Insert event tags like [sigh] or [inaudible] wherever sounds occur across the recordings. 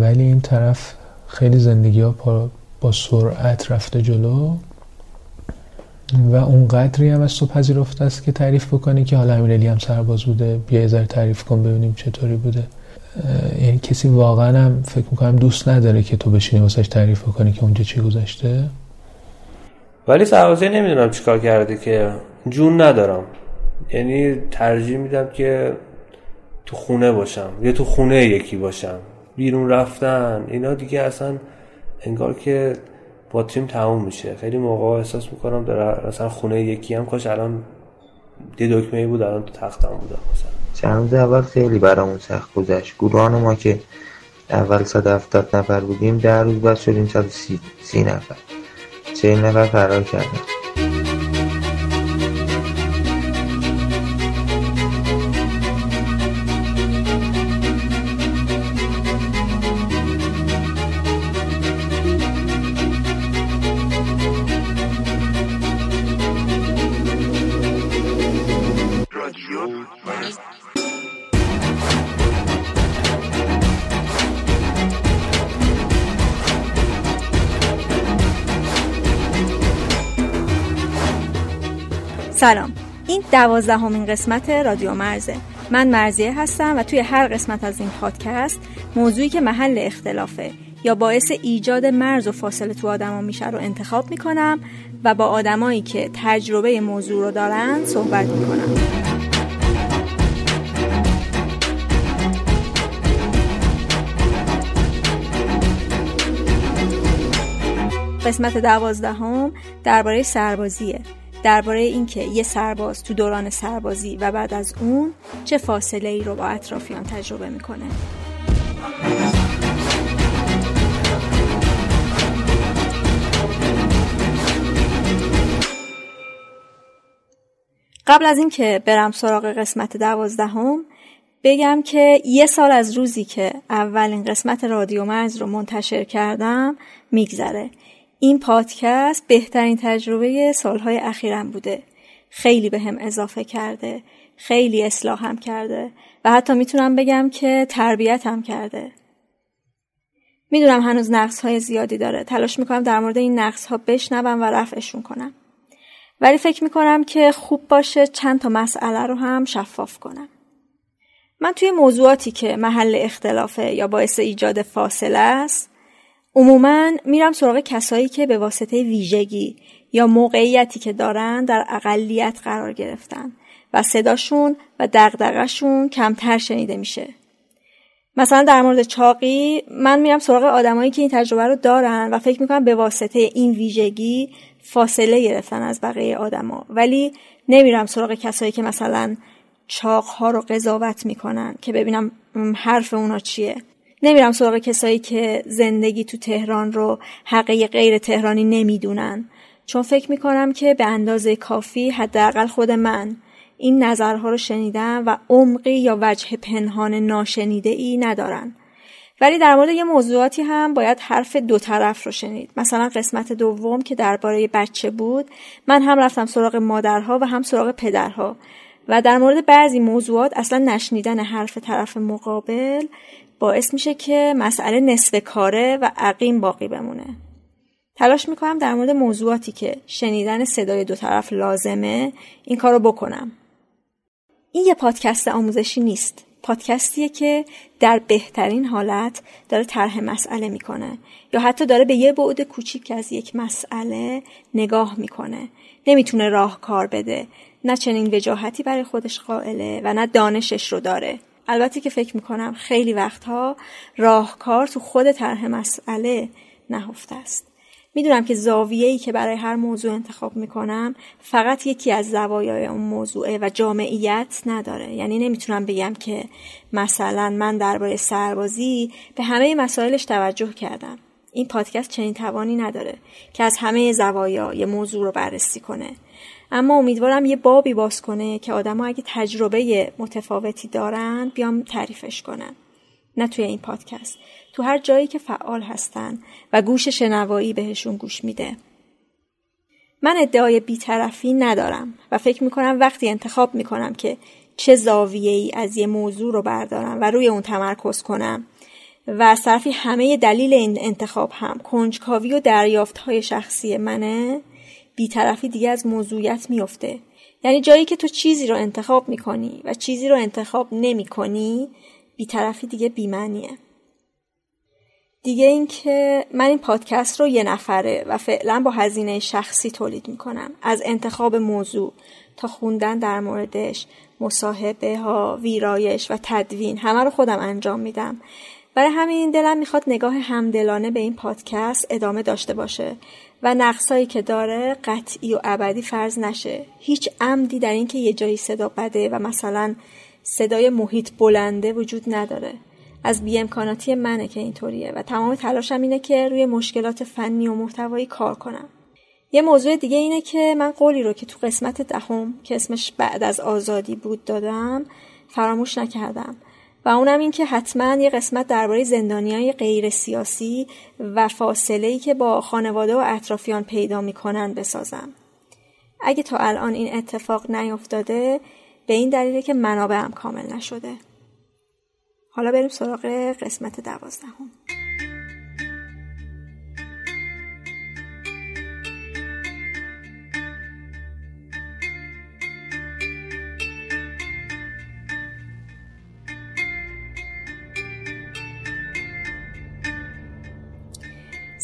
ولی این طرف خیلی زندگی ها با سرعت رفته جلو و اون قدری هم از تو پذیرفته است که تعریف بکنی که حالا امیرعلی هم سرباز بوده. بیا یه تعریف کن ببینیم چطوری بوده. یعنی کسی واقعا هم فکر می‌کنم دوست نداره که تو بشینی واسش تعریف بکنی که اونجا چی گذشته. ولی سربازی نمی‌دونم چیکار کرده که جون ندارم. یعنی ترجیح میدم که تو خونه باشم یا تو خونه یکی باشم. بیرون رفتن اینا دیگه اصلا انگار که با تیم تموم میشه. خیلی موقع احساس می‌کنم در مثلا خونه یکی هم کاش الان یه دکمه بود الان تو تختم بودم مثلا. چند روز اول خیلی برامون سخت گذشت. گروهان ما که اول 170 نفر بودیم در روز بعد شدیم 130 سی نفر. چه نفر فرار کردن. سلام. این دوازدهمین قسمت رادیو مرزه. من مرزیه هستم و توی هر قسمت از این پادکست موضوعی که محل اختلافه. یا باعث ایجاد مرز و فاصله تو آدما میشه رو انتخاب می‌کنم و با آدمایی که تجربه موضوع رو دارن صحبت می‌کنم. قسمت دوازدهم درباره سربازیه. درباره اینکه یه سرباز تو دوران سربازی و بعد از اون چه فاصله ای رو با اطرافیان تجربه می‌کنه. قبل از اینکه برم سراغ قسمت دوازدهم بگم که یه سال از روزی که اولین قسمت رادیو مرز رو منتشر کردم میگذره. این پادکست بهترین تجربه سالهای اخیرم بوده. خیلی به هم اضافه کرده. خیلی اصلاحم کرده. و حتی می‌تونم بگم که تربیتم کرده. می‌دونم هنوز نقص های زیادی داره. تلاش می‌کنم در مورد این نقص ها بشنوم و رفعشون کنم. ولی فکر می‌کنم که خوب باشه چند تا مسئله رو هم شفاف کنم. من توی موضوعاتی که محل اختلافه یا باعث ایجاد فاصله است عموما میرم سراغ کسایی که به واسطه ویژگی یا موقعیتی که دارن در اقلیت قرار گرفتن و صداشون و دغدغه‌شون کمتر شنیده میشه. مثلا در مورد چاقی من میرم سراغ آدمایی که این تجربه رو دارن و فکر می‌کنم به واسطه این ویژگی فاصله گرفتن از بقیه آدما ولی نمیرم سراغ کسایی که مثلا چاق ها رو قضاوت می‌کنن که ببینم حرف اونا چیه نمیرم سراغ کسایی که زندگی تو تهران رو حقه غیر تهرانی نمی‌دونن. چون فکر می‌کنم که به اندازه کافی حداقل خود من این نظرها رو شنیدم و عمقی یا وجه پنهان ناشنیده ای ندارن. ولی در مورد یه موضوعاتی هم باید حرف دو طرف رو شنید. مثلا قسمت دوم که درباره بچه بود من هم رفتم سراغ مادرها و هم سراغ پدرها. و در مورد بعضی موضوعات اصلا نشنیدن حرف طرف مقابل باعث میشه که مسئله نصف کاره و عقیم باقی بمونه. تلاش می‌کنم در مورد موضوعاتی که شنیدن صدای دو طرف لازمه این کارو بکنم. این یه پادکست آموزشی نیست. پادکستیه که در بهترین حالت داره طرح مسئله می‌کنه یا حتی داره به یه بعد کوچیک از یک مسئله نگاه می‌کنه. نمی‌تونه راهکار بده. نه چنین وجاهتی برای خودش قائله و نه دانشش رو داره. البته که فکر می‌کنم خیلی وقتها راهکار تو خود طرح مسئله نهفته است. می‌دونم که زاویه‌ای که برای هر موضوع انتخاب می‌کنم فقط یکی از زوایای اون موضوعه و جامعیت نداره. یعنی نمی‌تونم بگم که مثلا من درباره سربازی به همه مسائلش توجه کردم. این پادکست چنین توانی نداره که از همه زوایا موضوع رو بررسی کنه. اما امیدوارم یه بابی باز کنه که آدما اگه تجربه متفاوتی دارن بیام تعریفش کنن. نه توی این پادکست. تو هر جایی که فعال هستن و گوش شنوایی بهشون گوش میده. من ادعای بیطرفی ندارم و فکر می‌کنم وقتی انتخاب می‌کنم که چه زاویه ای از یه موضوع رو بردارم و روی اون تمرکز کنم و از طرفی همه دلیل این انتخاب هم کنجکاوی و دریافت های شخصی منه بیطرفی دیگه از موضوعیت میفته یعنی جایی که تو چیزی رو انتخاب می‌کنی و چیزی رو انتخاب نمی‌کنی بیطرفی دیگه بیمنیه دیگه اینکه من این پادکست رو یه نفره و فعلا با هزینه شخصی تولید می‌کنم. از انتخاب موضوع تا خوندن در موردش مصاحبه ها ویرایش و تدوین همه رو خودم انجام میدم. برای همین دلم می‌خواد نگاه همدلانه به این پادکست ادامه داشته باشه. و نقصایی که داره قطعی و ابدی فرض نشه. هیچ عمدی در اینکه یه جایی صدا بده و مثلا صدای محیط بلنده وجود نداره. از بیامکاناتی منه که اینطوریه و تمام تلاشم اینه که روی مشکلات فنی و محتوایی کار کنم. یه موضوع دیگه اینه که من قولی رو که تو قسمت دهم که اسمش بعد از آزادی بود دادم فراموش نکردم. و اونم این که حتما یه قسمت درباره های غیر سیاسی و فاصله که با خانواده و اطرافیان پیدا می‌کنن بسازم. اگه تا الان این اتفاق نیفتاده به این دلیله که منابعم کامل نشده. حالا بریم سراغ قسمت دوازدهم.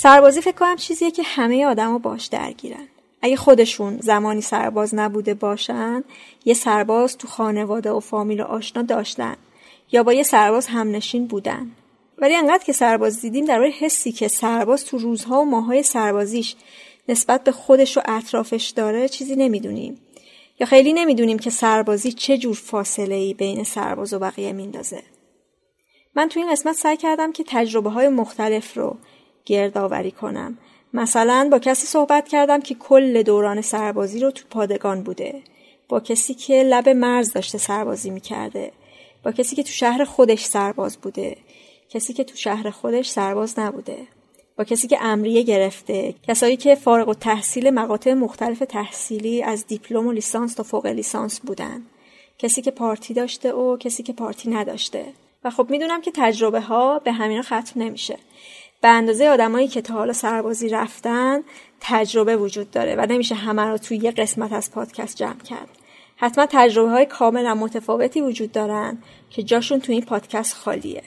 سربازی فکر کنم چیزیه که همه آدما باش درگیرن. اگه خودشون زمانی سرباز نبوده باشن یه سرباز تو خانواده و فامیل و آشنا داشتن. یا با یه سرباز همنشین بودن. ولی انقدر که سرباز دیدیم در حسی که سرباز تو روزها و ماهای سربازیش نسبت به خودش و اطرافش داره چیزی نمی‌دونیم. یا خیلی نمی‌دونیم که سربازی چه جور فاصله ای بین سرباز و بقیه میندازه. من تو این قسمت سعی کردم که تجربه های مختلف رو گردآوری کنم. مثلا با کسی صحبت کردم که کل دوران سربازی رو تو پادگان بوده. با کسی که لب مرز داشته سربازی می‌کرده. با کسی که تو شهر خودش سرباز بوده. کسی که تو شهر خودش سرباز نبوده. با کسی که امریه گرفته. کسایی که فارغ و تحصیل مقاطع مختلف تحصیلی از دیپلم و لیسانس تا فوق لیسانس بودن. کسی که پارتی داشته و کسی که پارتی نداشته. و خب می‌دونم که تجربه ها به همین ختم نمیشه. به اندازه آدمایی که تا حالا سربازی رفتن تجربه وجود داره و نمیشه همه رو توی یه قسمت از پادکست جمع کرد. حتما تجربه های کاملا متفاوتی وجود دارن که جاشون توی این پادکست خالیه.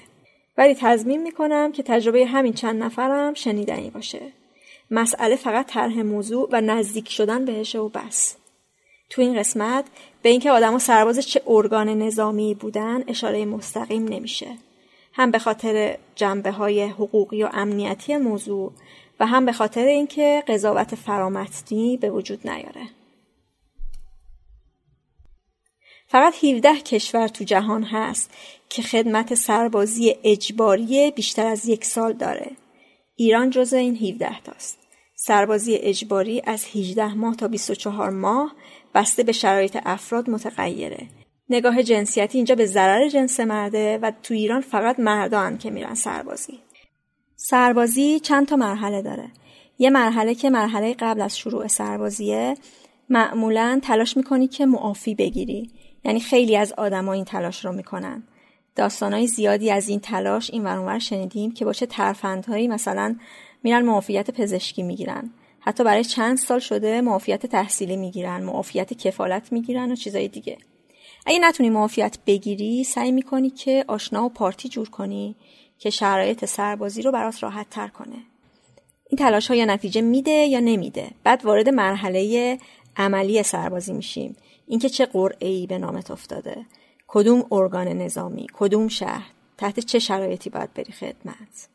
ولی تضمین می‌کنم که تجربه همین چند نفرم شنیدنی باشه. مسئله فقط طرح موضوع و نزدیک شدن بهشه و بس. تو این قسمت به اینکه آدما سرباز چه ارگان نظامی بودن اشاره مستقیم نمیشه. هم به خاطر جنبه های حقوقی و امنیتی موضوع و هم به خاطر اینکه قضاوت فرامتنی به وجود نیاره. فقط 17 کشور تو جهان هست که خدمت سربازی اجباری بیشتر از یک سال داره. ایران جزء این 17 تاست. سربازی اجباری از 18 ماه تا 24 ماه بسته به شرایط افراد متغیره. نگاه جنسیتی اینجا به ضرر جنس مرده و تو ایران فقط مردان که میرن سربازی. سربازی چند تا مرحله داره. یه مرحله که مرحله قبل از شروع سربازیه. معمولا تلاش می‌کنی که معافی بگیری. یعنی خیلی از آدما این تلاش رو می‌کنن. داستانهای زیادی از این تلاش این ورانور شنیدیم که با چه ترفندهایی مثلا میرن معافیت پزشکی می‌گیرن. حتی برای چند سال شده معافیت تحصیلی می‌گیرن معافیت کفالت می‌گیرن و چیزای دیگه. اگه نتونی معافیت بگیری سعی می‌کنی که آشنا و پارتی جور کنی که شرایط سربازی رو برات راحت تر کنه. این تلاش ها یا نتیجه میده یا نمیده. بعد وارد مرحله عملی سربازی میشیم. اینکه چه قرعه ای به نامت افتاده. کدوم ارگان نظامی کدوم شهر تحت چه شرایطی باید بری خدمت.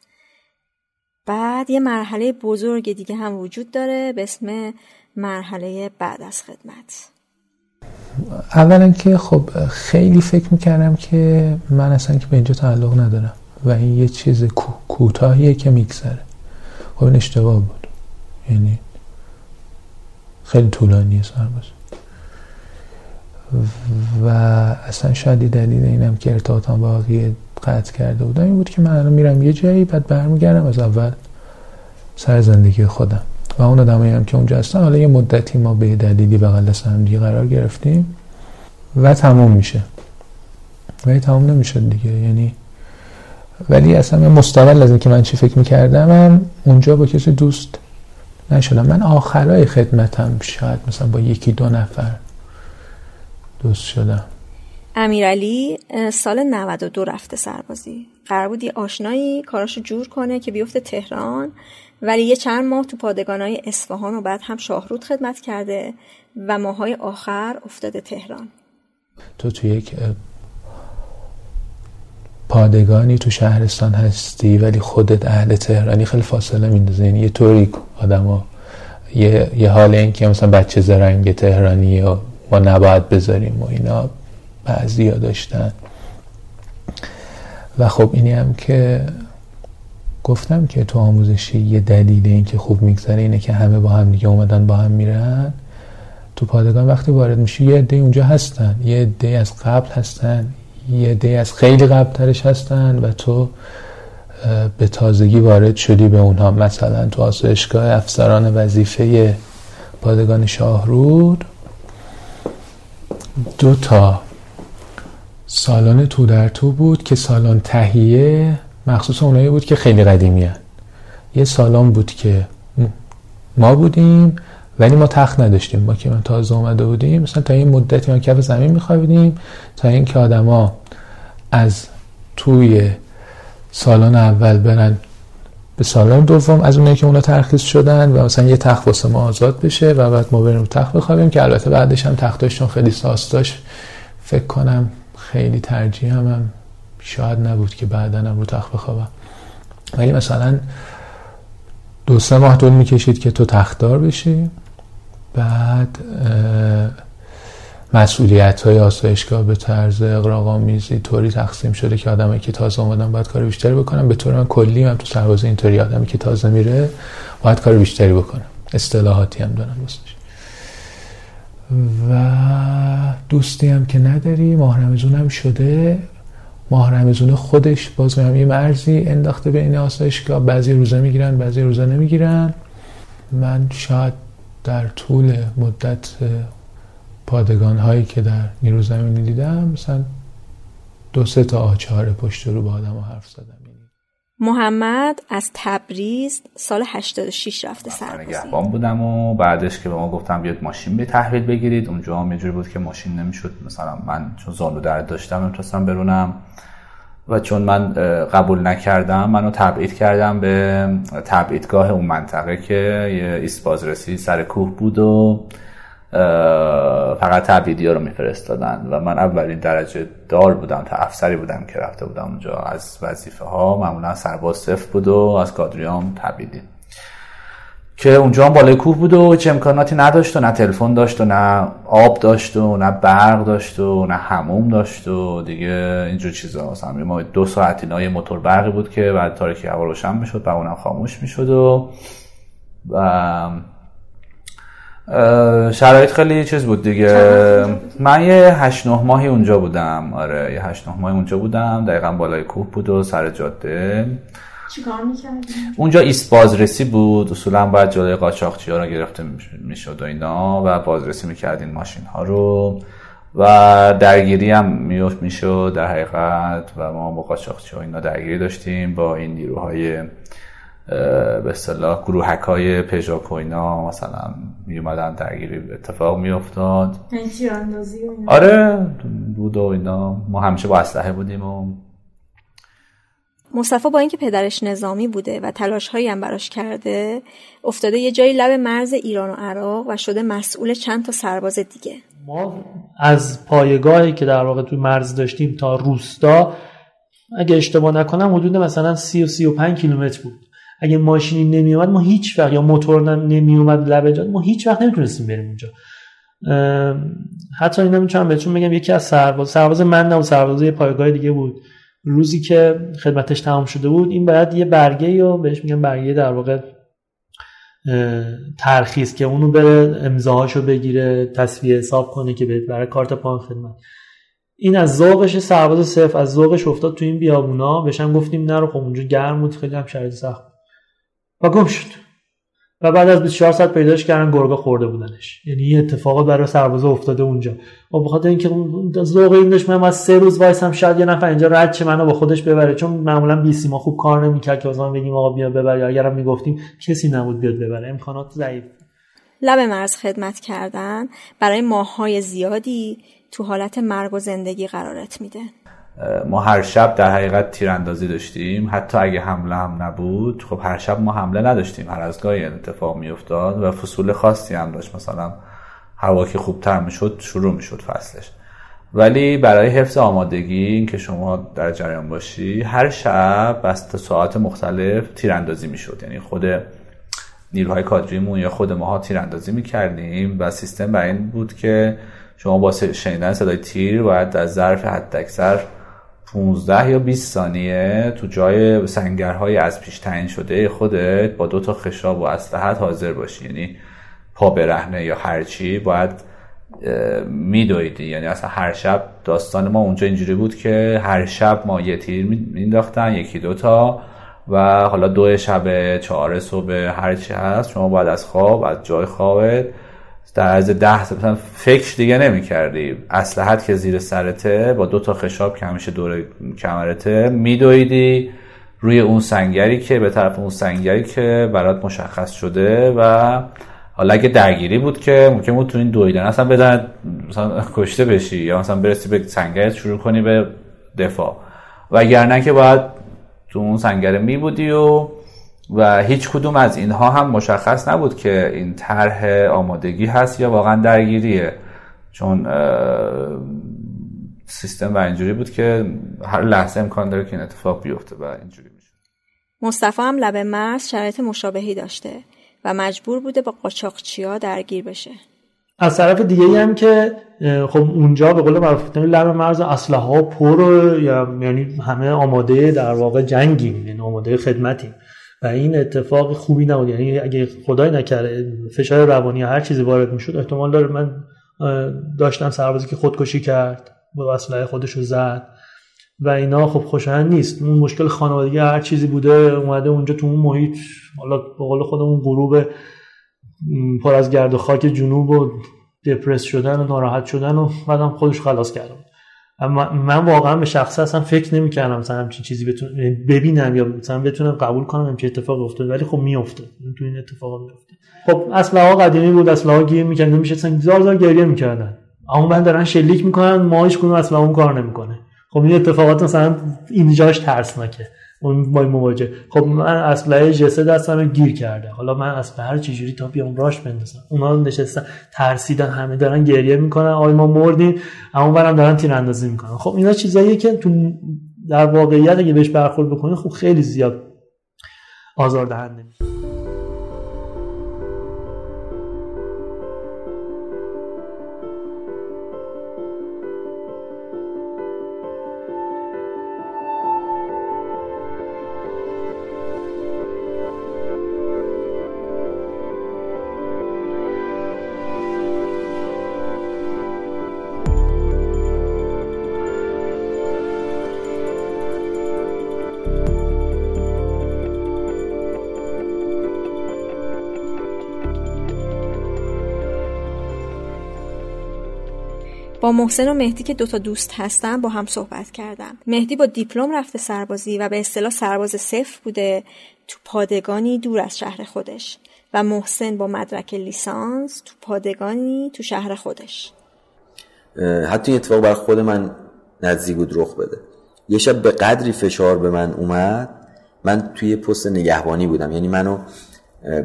بعد یه مرحله بزرگ دیگه هم وجود داره به اسم مرحله بعد از خدمت. اولا که خب خیلی فکر می‌کردم که من اصلا که به اینجا تعلق ندارم و این یه چیز کوتاهیه که میگذره. خب این اشتباه بود. یعنی خیلی طولانیه سرباز و اصلا شاید دلیل اینم که ارتباطم با قطع کرده بودم این بود که من الان میرم یه جایی بعد برمیگردم از اول سر زندگی خودم. و اون آدمایی هم که اونجا هستن حالا یه مدتی ما به دلیلی بغل دست دیگه قرار گرفتیم و تموم میشه. و تموم نمیشه دیگه. یعنی ولی اصلا مستقل از اینکه من چی فکر می‌کردم هم اونجا با کسی دوست نشدم. من آخرای خدمتم شاید مثلا با یکی دو نفر دوست شدم. امیرعلی سال 92 رفته سربازی. قرار بود یه آشنایی کاراشو جور کنه که بیفته تهران. ولی یه چند ماه تو پادگانای اصفهان و بعد هم شاهرود خدمت کرده و ماهای آخر افتاده تهران. تو تو یک پادگانی تو شهرستان هستی ولی خودت اهل تهرانی خیلی فاصله میندازه یعنی یه طوری آدم یه, یه حال این که مثلا بچه زرنگ تهرانی و ما نباید بذاریم و اینا بعضی ها داشتن. و خب اینی هم که گفتم که تو آموزشی یه دلیل این که خوب میگذره اینه که همه با هم دیگه اومدن با هم میرن. تو پادگان وقتی وارد میشی یه عده اونجا هستن. یه عده از قبل هستن. یه عده از خیلی قبل ترش هستن و تو به تازگی وارد شدی به اونها. مثلا تو آسایشگاه افسران وظیفه پادگان شاهرود دو تا سالن تو در تو بود که سالن تهیه مخصوص اونایی بود که خیلی قدیمی هن. یه سالن بود که ما بودیم ولی ما تخت نداشتیم ما که من تازه اومده بودیم مثلا تا این مدتی ما کف زمین میخوابیدیم تا اینکه آدما از توی سالن اول برن به سالن دوم از اونایی که اونا ترخیص شدن و مثلا یه تخت واسه ما آزاد بشه و بعد ما بریم تخت بخوابیم که البته بعدش هم تختاشون خیلی ساس فکر کنم خیلی ترجیح هم, هم شاید نبود که بعدا هم رو تخت بخوابم. ولی مثلا دو سه ماه طول می‌کشید که تو تختدار بشی. بعد مسئولیت های آسایشگاه به طرز اقراق‌آمیزی طوری تقسیم شده که آدمی که تازه اومدن باید کار بیشتری بکنم به طور من کلی هم تو سربازی اینطوری آدمی که تازه میره باید کار بیشتری بکنم اصطلاحاتی هم دارم دوستش و دوستی هم که نداری ماه هم شده. ماه خودش باز هم یه مرزی انداخته بین آسایشگاه بعضی روزا می‌گیرن بعضی روزا نمی‌گیرن. من شاید در طول مدت پادگان هایی که در نیرو زمینی دیدم مثلا دو سه تا آچار پشت رو با آدم حرف زدم. محمد از تبریز سال 86 رفته سربازی. نگهبان بودم و بعدش که به ما گفتم بیاد ماشین به تحویل بگیرید. اونجا هم یه بود که ماشین نمی‌شد. مثلا من چون زانو درد داشتم نمی‌تونستم برونم و چون من قبول نکردم منو تبعید کردم به تبعیدگاه اون منطقه که یه ایست بازرسی سر کوه بود و فقط تبعیدی ها رو میفرستادن و من اولین درجه دار بودم تا افسری بودم که رفته بودم اونجا. از وظیفه ها معمولا سرباز صفر بود و از کادریام تبعیدی که اونجا هم بالای کوه بود و چه امکاناتی نداشت و نه تلفن داشت و نه آب داشت و نه برق داشت و نه هموم داشت و دیگه اینجور چیزا. مثلا ما دو ساعت اینا موتور برقی بود که بعد تاریکی هوا روشن می‌شد و اونم خاموش می‌شد و شرایط خیلی چیز بود دیگه. من یه هشت نه ماهی اونجا بودم. آره یه هشت نه ماهی اونجا بودم. دقیقا بالای کوه بود و سر جاده. چیکار می‌کردی؟ اونجا ایست بازرسی بود. اصولا باید جلوی قاچاقچی ها رو گرفته می‌شد و اینا و بازرسی می‌کردین ماشین ها رو. و درگیری هم میفت می‌شد در حقیقت. و ما با قاچاقچی ها اینا درگیری داشتیم با این نیروهای به اصطلاح گروهک های پژاک و اینا مثلا می اومدن درگیری اتفاق می افتاد آره بود و اینا. ما همیشه با اسلحه بودیم و مصطفی با اینکه پدرش نظامی بوده و تلاش هایی هم براش کرده افتاده یه جایی لب مرز ایران و عراق و شده مسئول چند تا سرباز دیگه. ما از پایگاهی که در واقع توی مرز داشتیم تا روستا اگه اشتباه نکنم حدود مثلا سی و سی و پنج کیلومتر بود. اگه ماشینی نمی اومد ما هیچ وقت یا موتور نمی اومد لب جاده ما هیچ وقت نمی‌تونستیم بریم اونجا. حتی اینا می‌تونم بهتون بگم یکی از سرباز سرباز من نه سرباز یه پایگاه دیگه بود. روزی که خدمتش تمام شده بود این باید یه برگه یا بهش میگم برگه در واقع ترخیص که اونو بره امضاهاشو بگیره تصویه حساب کنه که بهت برای کارت پایان خدمت. این از ذوقش سرباز صرف از ذوقش افتاد تو این بیابونا. بهشم گفتیم نرو خب اونجا گرم بود خیلی هم شرایط سخت و گم شد. و بعد از 24 ساعت پیداش کردن گرگا خورده بودنش. یعنی این اتفاقات برای سربازا افتاده اونجا. و بخاطر اینکه ذوق این داشت من از سه روز وایسم شاید یه نفر اینجا رد چه منو با خودش ببره. چون معمولا بی ما خوب کار نمی‌کرد که مثلا بگیم آقا بیا ببر یا اگرم می‌گفتیم کسی نبود بیاد ببره. امکانات ضعیف. لب مرز خدمت کردن برای ماههای زیادی تو حالت مرگ و زندگی قرارت میده. ما هر شب در حقیقت تیراندازی داشتیم. حتی اگه حمله هم نبود خب هر شب ما حمله نداشتیم. هر از گاهی اتفاق میافتاد و فصول خاصی هم داشت. مثلا هوا که خوبتر می‌شد شروع می‌شد فصلش. ولی برای حفظ آمادگی که شما در جریان باشی هر شب بسته ساعت مختلف تیراندازی می‌شد. یعنی خود نیروهای کادریمون یا خود ماها تیراندازی می‌کردیم و سیستم بر این بود که شما با شنیدن صدای تیر باید از ظرف حداکثر 15 یا 20 ثانیه تو جای سنگرهای از پیش تعیین شده خودت با دو تا خشاب و اسلحت حاضر باشی. یعنی پا برهنه یا هرچی باید میدویدی. یعنی اصلا هر شب داستان ما اونجا اینجوری بود که هر شب ما یه تیر مینداختن یکی دوتا و حالا دو شب چهار صبح هرچی هست شما باید از خواب از جای خوابت در عرض ده مثلا فکر دیگه نمی کردی اسلحت که زیر سرته با دو تا خشاب که همیشه دور کمرته میدویدی روی اون سنگری که به طرف اون سنگری که برات مشخص شده و حالا اگه درگیری بود که ممکن بود تو این دویدن. اصلا بدن مثلا کشته بشی یا مثلا برسی به سنگرت شروع کنی به دفاع. و نه که باید تو اون سنگره می بودی و و هیچ کدوم از اینها هم مشخص نبود که این طرح آمادگی هست یا واقعا درگیریه. چون سیستم و اینجوری بود که هر لحظه امکان داره که این اتفاق بیفته و اینجوری میشه. مصطفی هم لبه مرز شرایط مشابهی داشته و مجبور بوده با قاچاقچیا درگیر بشه. از طرف دیگه هم که خب اونجا به قول معروف لب مرز اسلحه ها پر یعنی همه آماده در واقع جنگیم یعنی آماده خدمتیم. و این اتفاق خوبی نبود. یعنی اگه خدای نکرده فشار روانی هر چیزی وارد می‌شد احتمال داره من داشتم سربازی که خودکشی کرد با اسلحه خودش رو زد. و اینا خب خوشایند نیست. اون مشکل خانوادگی هر چیزی بوده اومده اونجا تو اون محیط حالا به قول خودمون غروب پر از گرد و خاک جنوب و دپرس شدن و ناراحت شدن و بعدم خودش خلاص کرده اما من واقعا به شخصه اصلا فکر نمی‌کردم مثلا همچین چیزی بتونم ببینم یا مثلا بتونم قبول کنم همچین اتفاق افتاد ولی خب میافته تو این اتفاق میافته خب اسلحه قدیمی بود اسلحه گیر می‌کردن نمیشه اصلا زار زار گریه می‌کردن. اما من دارن شلیک می‌کنن ما هیچ کدوم اسلحه کار نمی‌کنه. خب این اتفاقات مثلا اینجاش ترسناکه. با مواجه. خب من اسلحه جسه دستم گیر کرده. حالا من اسلحه هر چجوری تا بیام راش بندازم. اونا نشستن ترسیدن همه دارن گریه می‌کنن. آی ما مردیم. اما برم دارن تیراندازی می‌کنن. خب اینا چیزاییه که تو در واقعیت اگه بهش برخورد بکنی خب خیلی زیاد آزاردهنده. محسن و مهدی که دوتا دوست هستن با هم صحبت کردم. مهدی با دیپلم رفته سربازی و به اصطلاح سرباز صفر بوده تو پادگانی دور از شهر خودش و محسن با مدرک لیسانس تو پادگانی تو شهر خودش. حتی اتفاق بر خود من نزدیک بود رخ بده. یه شب به قدری فشار به من اومد من توی پست نگهبانی بودم. یعنی منو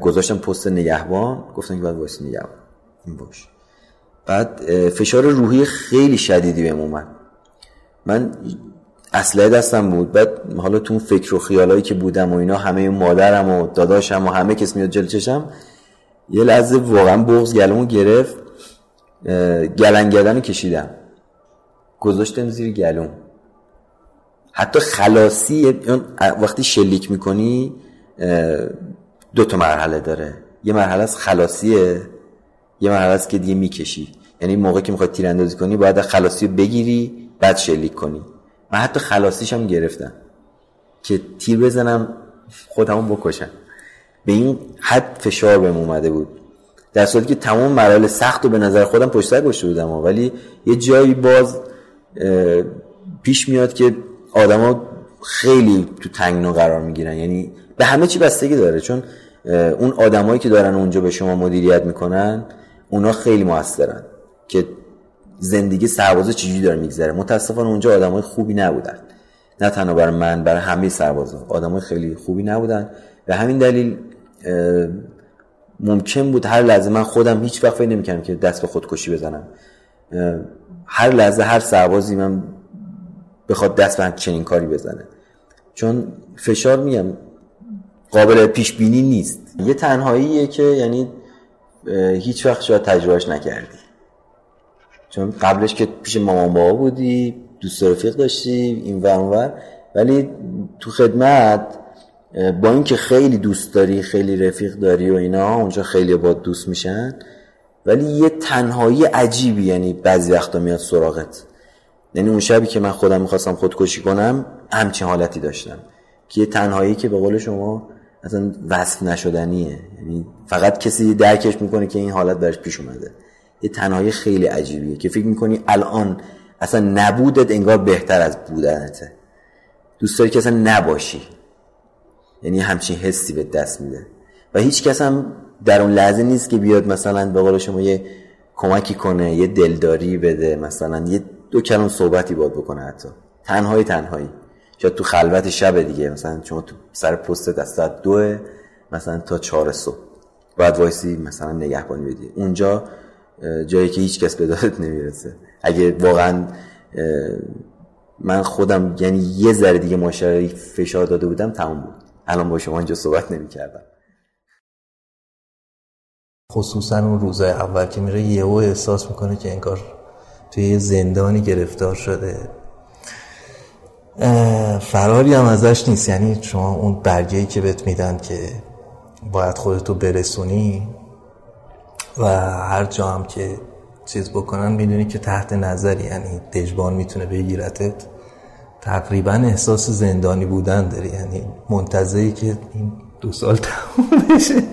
گذاشتم پست نگهبان گفتن که باید واسه نگهبان. این باش بعد فشار روحی خیلی شدیدی بهم اومد. من اسلحه دستم بود. بعد حالا تو فکر و خیالایی که بودم و اینا همه مادرم و داداشم و همه کس میاد جل چشم یه لحظه واقعا بغض گلومو گرفت. گلنگدن رو کشیدم. گذاشتم زیر گلوم. حتی خلاصی وقتی شلیک می‌کنی دو تا مرحله داره. یه مرحله از خلاصیه. یه مرحله است که دیگه می‌کشی. یعنی موقع که می‌خوای تیراندازی کنی باید خلاصی بگیری بعد شلیک کنی. من حتی خلاصیش هم گرفتم که تیر بزنم خودمون بکشم. به این حد فشار بهم اومده بود. در صورتی که تمام مراحل سخت و به نظر خودم پشت سر گذاشته بودم ولی یه جایی باز پیش میاد که آدما خیلی تو تنگنا قرار می‌گیرن. یعنی به همه چی بستگی داره. چون اون آدمایی که دارن اونجا به شما مدیریت می‌کنن اونا خیلی موثرن که زندگی سربازا چجوری داره میگذره. متاسفانه اونجا آدمای خوبی نبودن. نه تنها برای من برای همه سربازا. آدمای خیلی خوبی نبودن. به همین دلیل ممکن بود هر لحظه من خودم هیچ وقت فکر نمی‌کردم که دست به خودکشی بزنم. هر لحظه هر سربازی من بخواد دست به چنین کاری بزنه. چون فشار میگم قابل پیش بینی نیست. یه تنهاییه که یعنی هیچ وقت شاید تجربهش نکردی. چون قبلش که پیش مامان بابا بودی دوست رفیق داشتی این ور ولی تو خدمت با اینکه خیلی دوست داری خیلی رفیق داری و اینا اونجا خیلی با دوست میشن. ولی یه تنهایی عجیبی یعنی بعضی وقتا میاد سراغت. یعنی اون شبی که من خودم می‌خواستم خودکشی کنم همچین حالتی داشتم. که یه تنهایی که به قول شما اصلا وصف نشدنیه. یعنی فقط کسی درکش می‌کنه که این حالت برش پیش اومده. یه تنهایی خیلی عجیبیه که فکر می‌کنی الان اصلا نبودت انگار بهتر از بودنته. دوست داری که اصلا نباشی. یعنی همچین حسی به دست میده. و هیچ کس هم در اون لحظه نیست که بیاد مثلا به قول شما یه کمکی کنه یه دلداری بده مثلا یه دو کلم صحبتی باد بکنه حتی. تنهایی تنهایی. شاید تو خلوت شب دیگه مثلا شما تو سر پست دست دو مثلا تا چهار صبح. باید وایسی مثلا نگهبانی بدی. اونجا جایی که هیچ کس به دادت نمی‌رسه. اگه واقعا من خودم یعنی یه ذره دیگه ماشرایی فشار داده بودم تمام بود. الان با شما اینجا صحبت نمی کردم خصوصا اون روزای اول که میره یهو احساس می‌کنه که انگار توی زندانی گرفتار شده. فراری هم ازش نیست. یعنی شما اون برگه که بهت میدن که باید خودتو برسونی و هر جا هم که چیز بکنن می‌دونی که تحت نظری. یعنی دژبان می‌تونه بگیرتت. تقریبا احساس زندانی بودن داری. یعنی منتظری که این دو سال تموم بشه.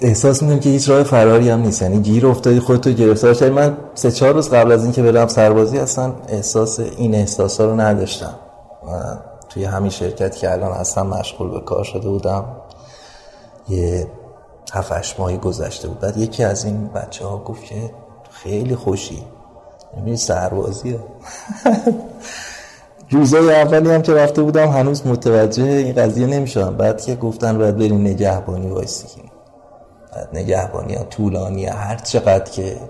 احساس می‌کنم که هیچ راه فراری هم نیست. یعنی گیر افتادی خودتو گرفتار شدی من سه چهار روز قبل از اینکه برم سربازی اصلا احساس این احساس رو نداشتم. توی همین شرکت که الان اصلا مشغول به کار شده بودم. یه هفت ماهی گذشته بود. بعد یکی از این بچه ها گفت که خیلی خوشی. یعنی سربازیه. [laughs] روزای اولی هم که رفته بودم هنوز متوجه این قضیه نمی‌شدم. بعد که گفتن باید بریم نگهبانی وایسی نگهبانی ها طولانی هر چقدر که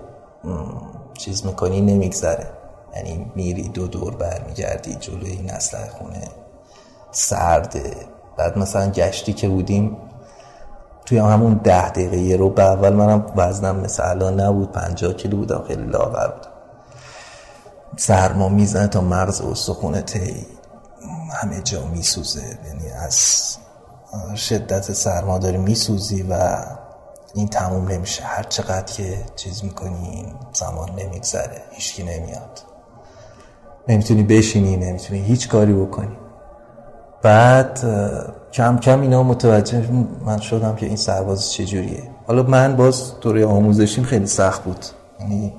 چیز می‌کنی نمیگذره. یعنی میری دو دور برمیگردی جلوی این خونه. سرده بعد مثلا گشتی که بودیم توی همون ده دقیقه یه رو به اول منم وزنم مثل الان نبود پنجاه کیلو بودم خیلی لاغر بودم سرما می‌زنه تا مرز استخونه تی همه جا میسوزه. یعنی از شدت سرما داری میسوزی و این تموم نمیشه. هر چقدر که چیز می‌کنی زمان نمیگذره. هیچکی نمیاد. نمی‌تونی بشینی نمی‌تونی هیچ کاری بکنی. بعد کم کم اینا متوجه من شدم که این سرباز چجوریه. حالا من باز دوره آموزشیم خیلی سخت بود. یعنی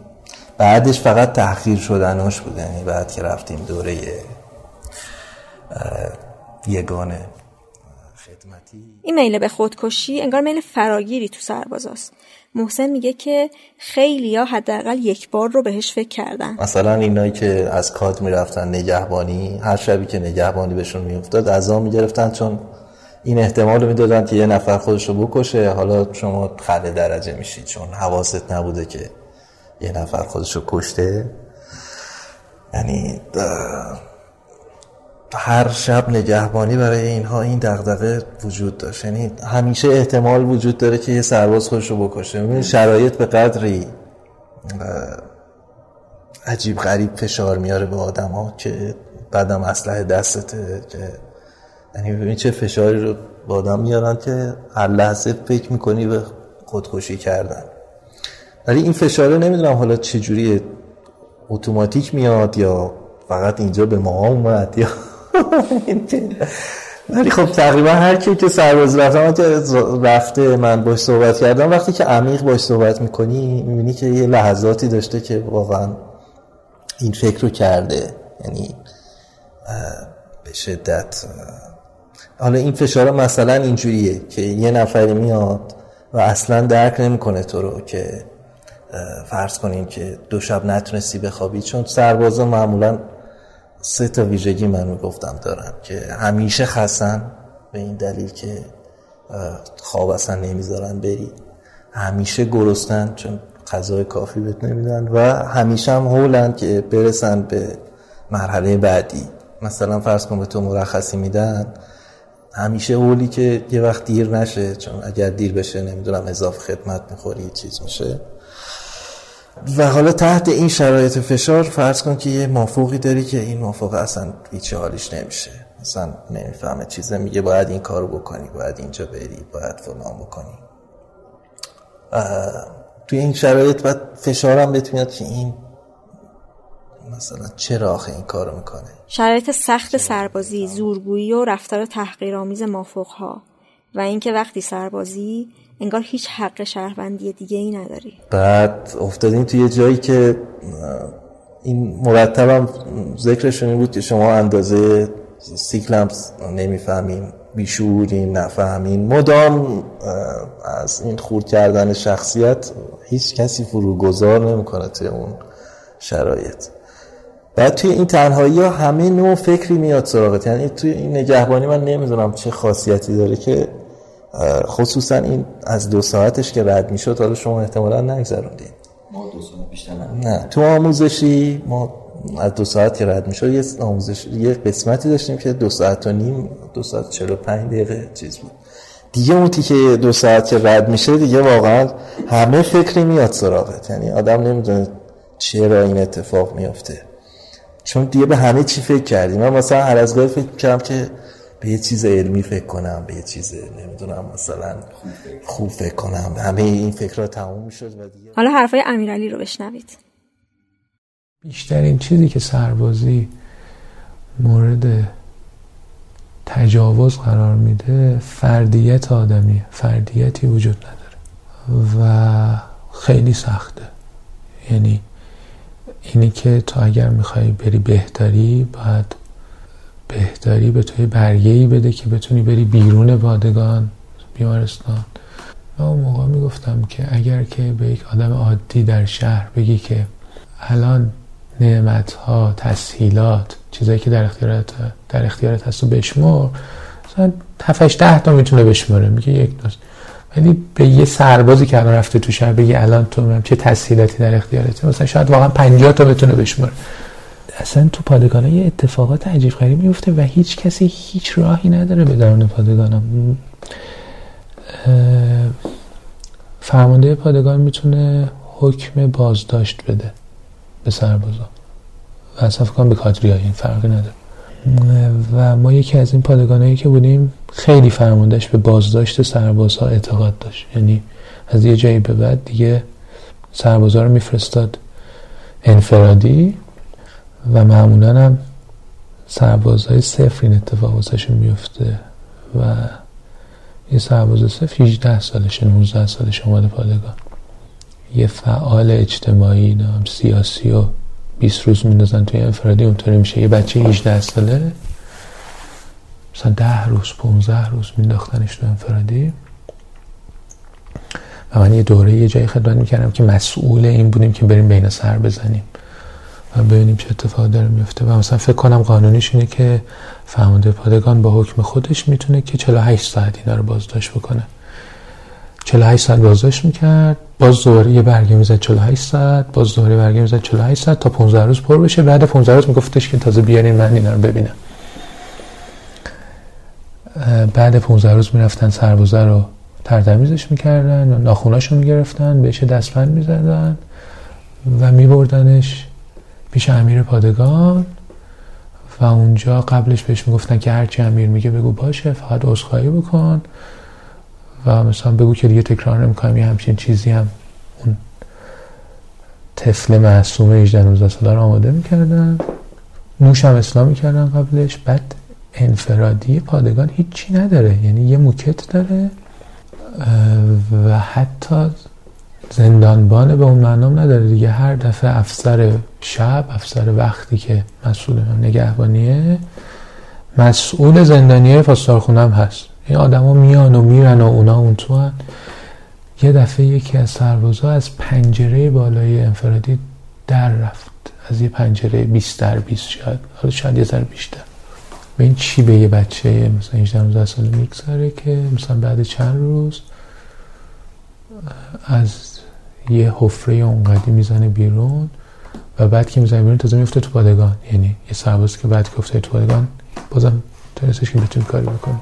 بعدش فقط تحقیر شدناش بود. یعنی بعد که رفتیم دوره یگانه. این میل به خودکشی انگار میل فراگیری تو سربازاست محسن میگه که خیلی ها حداقل یک بار رو بهش فکر کردن. مثلا اینایی که از کاد می‌رفتن نگهبانی هر شبی که نگهبانی بهشون میافتاد آن می‌گرفتن چون این احتمال رو می‌دادن که یه نفر خودش رو بکشه. حالا شما خله درجه میشید چون حواست نبوده که یه نفر خودش رو کشته. یعنی هر شب نگهبانی برای اینها این دغدغه وجود داشت. یعنی همیشه احتمال وجود داره که یه سرباز خودش رو بکشه. این شرایط به قدری عجیب غریب فشار میاره به آدم ها که بعدم اسلحه دستته که یعنی ببین چه فشاری رو به آدم میارن که هر لحظه فکر می‌کنی به خودکشی کردن. ولی این فشاره نمی‌دونم حالا چجوری اتوماتیک میاد یا فقط اینجا به ما اومد یا ولی خب تقریبا هر کی که سرباز رفتم رفته من باش صحبت کردم. وقتی که عمیق باش صحبت می‌کنی می‌بینی که یه لحظاتی داشته که واقعا این فکر رو کرده. یعنی به شدت حالا این فشار مثلا اینجوریه که یه نفری میاد و اصلا درک نمی‌کنه تو رو که فرض کنیم که دو شب نتونستی بخوابی. چون سربازا معمولا سه تا ویژگی من می‌گفتم دارن که همیشه خستن به این دلیل که خواب اصلا نمی‌ذارن بری همیشه گرستن چون غذای کافی بهت نمیدن و همیشه هم هولن که برسن به مرحله بعدی. مثلا فرض کن به تو مرخصی میدن همیشه اولی که یه وقت دیر نشه چون اگر دیر بشه نمی‌دونم اضافه خدمت می‌خوری چیز میشه. و حالا تحت این شرایط فشار فرض کن که یه مافوقی داری که این مافوق اصلا هیچ حالیش نمیشه. اصلا نمی‌فهمه چیزه. میگه باید این کارو بکنی باید اینجا بری باید فلان بکنی. توی این شرایط باید فشارم بهت که این مثلا چرا آخه این کارو می‌کنه؟ شرایط سخت سربازی زورگویی و رفتار تحقیرآمیز مافوقها. و اینکه وقتی سربازی انگار هیچ حق شهروندی دیگه ای نداری. بعد افتادیم توی یه جایی که این مرتبم ذکرش این بود که شما اندازه سیکلم نمی‌فهمیم بیشوریم نفهمیم. مدام از این خورد کردن شخصیت هیچ کسی فروگذار نمی‌کنه توی اون شرایط. بعد توی این تنهایی ها همه نوع فکری میاد سراغت. یعنی توی این نگهبانی من نمی‌دونم چه خاصیتی داره که خصوصا این از دو ساعتش که رد می‌شد حالا شما احتمالا نگذروندین. ما دو ساعت بیشتر نه تو آموزشی ما از دو ساعت که رد می‌شد یه آموزش یه قسمتی داشتیم که دو ساعت و نیم دو ساعت چلو پنج دقیقه چیز بود. دیگه اون که دو ساعت که رد میشه دیگه واقعا همه فکری میاد سراغت. یعنی آدم نمی‌دونه چرا این اتفاق میافته. چون دیگه به همه چی فکر کردیم. من مثلا هر از فکر کردم که به یه چیز علمی فکر کنم به یه چیز نمی‌دونم مثلا خوب فکر کنم. همه این فکرها تموم شد و دیگه. حالا حرفای امیرعلی رو بشنوید. بیشترین چیزی که سربازی مورد تجاوز قرار میده فردیت آدمی فردیتی وجود نداره. و خیلی سخته. یعنی اینی که تو اگر می‌خوای بری بهتری باید بهتری به توی برگه ای بده که بتونی بری بیرون پادگان بیمارستان. و اون موقع می‌گفتم که اگر که به یک آدم عادی در شهر بگی که الان نعمت ها تسهیلات چیزایی که در اختیارت در اختیارت هست و بشمر مثلا 7 ده تا می‌تونه بشمره میگه یک دوست ولی به یه سربازی که الان رفته تو شهر بگی الان تو چه تسهیلاتی در اختیارته مثلا شاید واقعا 50 تا بتونه بشمره. اصلا تو پادگان یه اتفاقات عجیب غریب میفته و هیچ کسی هیچ راهی نداره به درون پادگانم فرمانده پادگان می‌تونه حکم بازداشت بده به سربازا. و اصلا فکر به کادری این فرقی نداره. و ما یکی از این پادگانایی که بودیم خیلی فرماندهش به بازداشت سربازها اعتقاد داشت. یعنی از یه جایی به بعد دیگه سربازا رو میفرستاد انفرادی و معمولا هم سربازهای صفر این اتفاق واسهشون میفته و یه سرباز صف 18 سالشه 19 سالش اومده پادگان یه فعال اجتماعی نام سیاسی و 20 روز میندازن توی انفرادی اونطوری میشه. یه بچه 18 ساله مثلا 10 روز 15 روز مینداختنش تو انفرادی. و من یه دوره یه جایی خدمت می‌کردم که مسئول این بودیم که بریم بین سر بزنیم. و ببینیم چه اتفاق داره میفته. و مثلا فکر کنم قانونیش اینه که فرمانده پادگان با حکم خودش می‌تونه که 48 ساعت اینا رو بازداشت بکنه. 48 ساعت بازداشت می‌کرد باز دوباره یه برگه می‌زد 48 ساعت باز دوباره برگه می‌زد 48 ساعت تا 15 روز پر بشه. بعد 15 روز میگفتش که تازه بیارین من اینا رو ببینم. بعد 15 روز می‌رفتن سربازه رو ترتمیزش می‌کردن و ناخوناشو می‌گرفتن بهش دستبند می‌زدن و میبردنش. پیش امیر پادگان و اونجا قبلش بهش می‌گفتن که هرچی امیر میگه بگو باشه فقط عذرخواهی بکن و مثلا بگو که دیگه تکرار نمی‌کنم یه همچین چیزی هم اون طفل معصوم 18 19 ساله رو آماده می‌کردن. نوش هم اسلام می‌کردن قبلش. بعد انفرادی پادگان هیچی نداره یعنی یه موکت داره و حتی زندانبان به اون معنام نداره. دیگه هر دفعه افسر شب افسر وقتی که مسئول نگهبانیه. مسئول زندانیه پاسدارخونه هم هست. این آدما میان و میرن و اونا اون تو هن. یه دفعه یکی از سربازا از پنجره بالای انفرادی در رفت. از یه پنجره 20 در 20 شاید. حالا شاید یه ذره بیشتر. به این چی به یه بچه مثلا 18 19 سال می‌گذاره که مثلا بعد چند روز از یه حفره اونقدی می‌زنه بیرون. و بعد که می‌زنه بیرون تازه میفته تو پادگان یعنی یه سرباز که بعد که افته تو پادگان بازم تونستش که بتونی کاری بکنه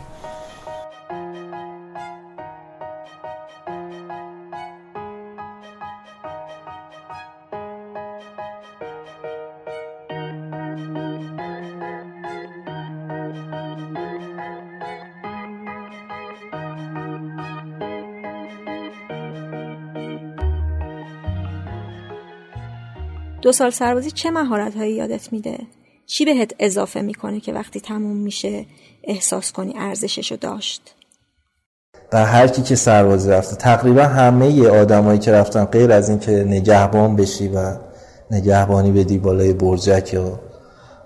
دو سال سربازی چه مهارت هایی یادت میده؟ چی بهت اضافه می‌کنه که وقتی تموم میشه احساس کنی ارزششو داشت؟ در هر کی که سربازی رفته تقریبا همه آدمایی که رفتن غیر از اینکه نگهبان بشی و نگهبانی بدی بالای برجک یا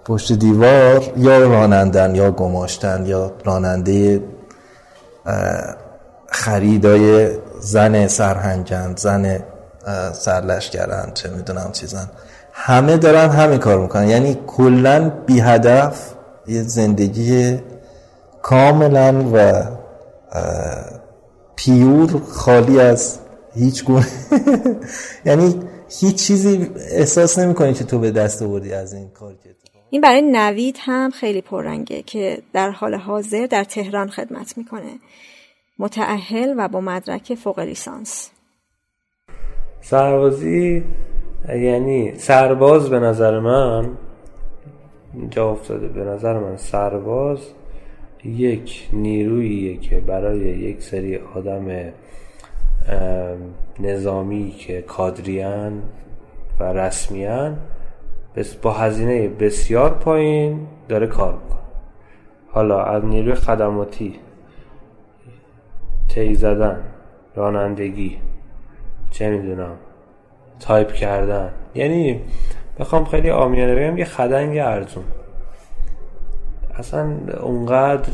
پشت دیوار یا رانندن یا گماشتن یا راننده خریدای زن سرهنگند زن سرلشکرن چه می‌دونم چیزن. همه دارن همین کار می‌کنن. یعنی کلا بی هدف یه زندگی کاملا و پیور خالی از هیچ گونه. [laughs] یعنی هیچ چیزی احساس نمی‌کنی که تو به دست آوردی از این کار که این برای نوید هم خیلی پررنگه که در حال حاضر در تهران خدمت می‌کنه. متعهل و با مدرک فوق لیسانس. سربازی یعنی سرباز به نظر من جا افتاده به نظر من سرباز یک نیروییه که برای یک سری آدم نظامی که کادریان و رسمیان با هزینه بسیار پایین داره کار می‌کنه. حالا از نیروی خدماتی تی زدن رانندگی چه می‌دونم تایپ کردن. یعنی بخوام خیلی آمیانه بگم یه خدنگ ارزون. اصلا اونقدر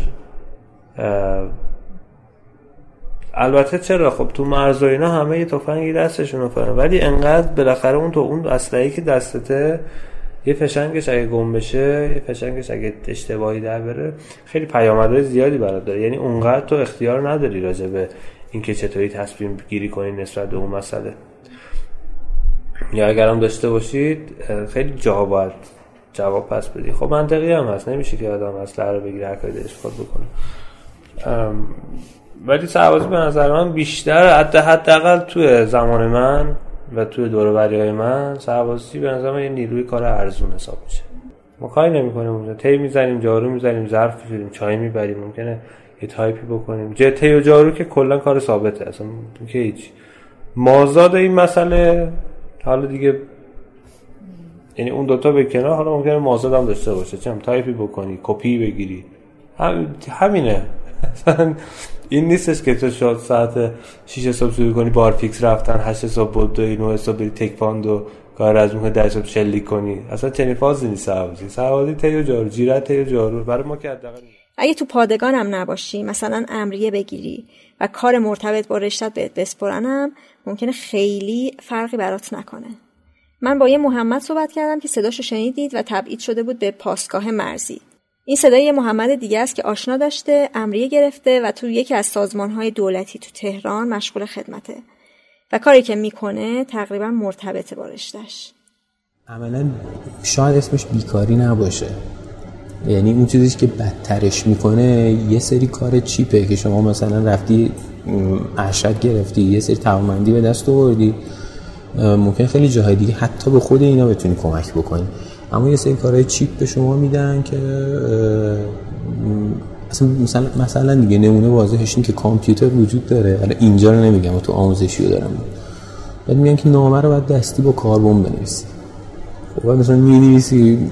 البته چرا؟ خب تو مرز و اینا همه یه تفنگی دستشون رو ولی انقدر بالاخره اون تو اون اسلحه‌ای که دستته یه فشنگش اگه گم بشه یه فشنگش اگه اشتباهی در بره خیلی پیامدهای زیادی برات داره. یعنی اونقدر تو اختیار نداری راجع به اینکه چطوری تصمیم گیری کنی نسبت به اون مسئله. یا اگر هم داشته باشید خیلی جا جواب پس بدی خب منطقی هم هست. نمیشه که آدم اسلحه رو بگیره هر کاری خود بکنه. ولی سربازی به نظر من بیشتر حتی حداقل تو زمان من و تو دوره های من سربازی به نظر من یه نیروی کار ارزون حساب میشه. ما کاری نمی‌کنیم. اونجا تی می‌زنیم جارو می‌زنیم ظرف میشوریم چای می‌بریم. ممکنه یه تایپی بکنیم. تی و جارو که کلا کار ثابته. اصلا که هیچ. مازاد این مسئله حالا دیگه یعنی اون دوتا به کنار حالا ممکنه مازاد هم داشته باشه. چم تایپی بکنی کپی بگیری. هم... همینه. این نیستش که تو شاد ساعت 6 صبح شروع کنی بارفیکس رفتن 8 صبح بود 9 صبح بری تکواندو کار از اون در صبح شلیک کنی. اصلا چنین فازی نیست سوازی سوازی تیو جارو جیرت تیو جارو. برای ما که حداقل اگه تو پادگانم نباشی مثلا امریه بگیری و کار مرتبط با رشتت بهت بسپرنم ممکنه خیلی فرقی برات نکنه. من با یه محمد صحبت کردم که صداشو شنیدید و تبعید شده بود به پاسگاه مرزی. این صدای محمد دیگه است که آشنا داشته امریه گرفته و تو یکی از سازمانهای دولتی تو تهران مشغول خدمته. و کاری که می‌کنه تقریبا مرتبطه با رشتش عملا شاید اسمش بیکاری نباشه. یعنی اون چیزی که بدترش می‌کنه یه سری کار چیپه که شما مثلا رفتی ارشد گرفتی یه سری توانمندی به دست آوردی. ممکن خیلی جاهای دیگه حتی به خود اینا بتونی کمک بکنی. اما یه سری کارهای چیپ به شما میدن که مثلا مثلا دیگه نمونه واضحش این که کامپیوتر وجود داره. حالا اینجا رو نمیگم تو آموزشی رو دارم. بعد میگن که نامه رو باید دستی با کاربن بنویسی. خب مثلا می نویسی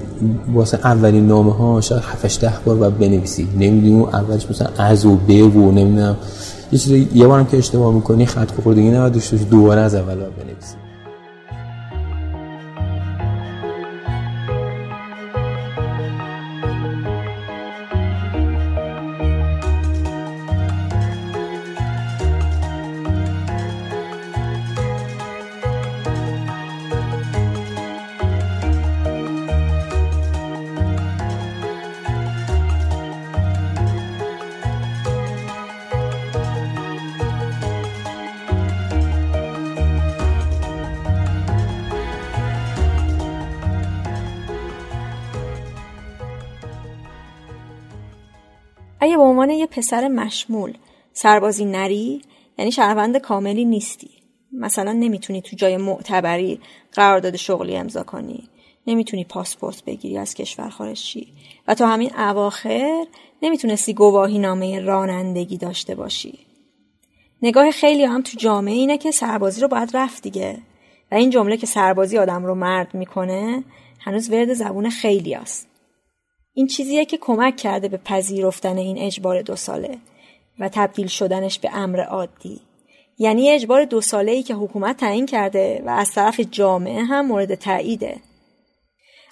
واسه اولین نامه ها شاید 7 ده بار باید بنویسی. نمی‌دونی اون اولش مثلا از و به و نمی‌دونم. یه چیزی یه بارم که اشتباه می‌کنی خط خوردگی نباید دوباره از اول بنویسی. پسر مشمول. سربازی نری یعنی شهروند کاملی نیستی. مثلا نمی‌تونی تو جای معتبری قرارداد شغلی امضا کنی. نمی‌تونی پاسپورت بگیری از کشور خارجی و تا همین اواخر نمی‌تونستی گواهی نامه رانندگی داشته باشی. نگاه خیلی هم تو جامعه اینه که سربازی رو باید رفت دیگه. و این جمله که سربازی آدم رو مرد می‌کنه هنوز ورد زبون خیلی است. این چیزیه که کمک کرده به پذیرفتن این اجبار دو ساله و تبدیل شدنش به امر عادی. یعنی اجبار دو ساله ای که حکومت تعیین کرده و از طرف جامعه هم مورد تاییده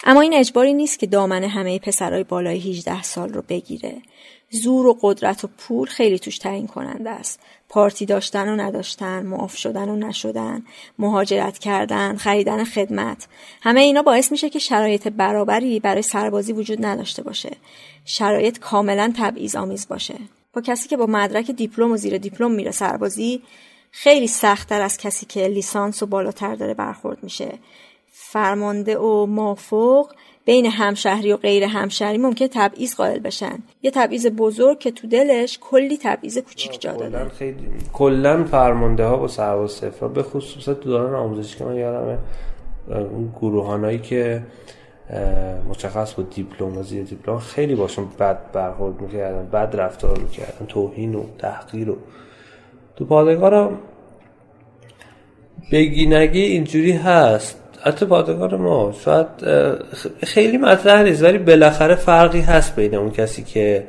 اما این اجباری نیست که دامن همه پسرای بالای 18 سال رو بگیره. زور و قدرت و پول خیلی توش تعیین کننده است. پارتی داشتن و نداشتن معاف شدن و نشدن مهاجرت کردن خریدن خدمت. همه اینا باعث میشه که شرایط برابری برای سربازی وجود نداشته باشه. شرایط کاملا تبعیض آمیز باشه. با کسی که با مدرک دیپلم و زیر دیپلم میره سربازی خیلی سختتر از کسی که لیسانس و بالاتر داره برخورد میشه. فرمانده و مافوق بین همشهری و غیر همشهری ممکن تبعیض قائل بشن. یه تبعیض بزرگ که تو دلش کلی تبعیض کوچیک جا داده. خیلی کلا فرمانده ها با سرباز صفر به خصوص تو دوران آموزشی که من یادمه اون گروهانایی که مشخص بود دیپلم و دیپلم خیلی باشون بد برخورد می‌کردن بد رفتار می‌کردن توهین و تحقیر و تو پادگاه بگی نگی اینجوری هست. حتی پادگان ما شاید خیلی مطرح نیست ولی بالاخره فرقی هست بین اون کسی که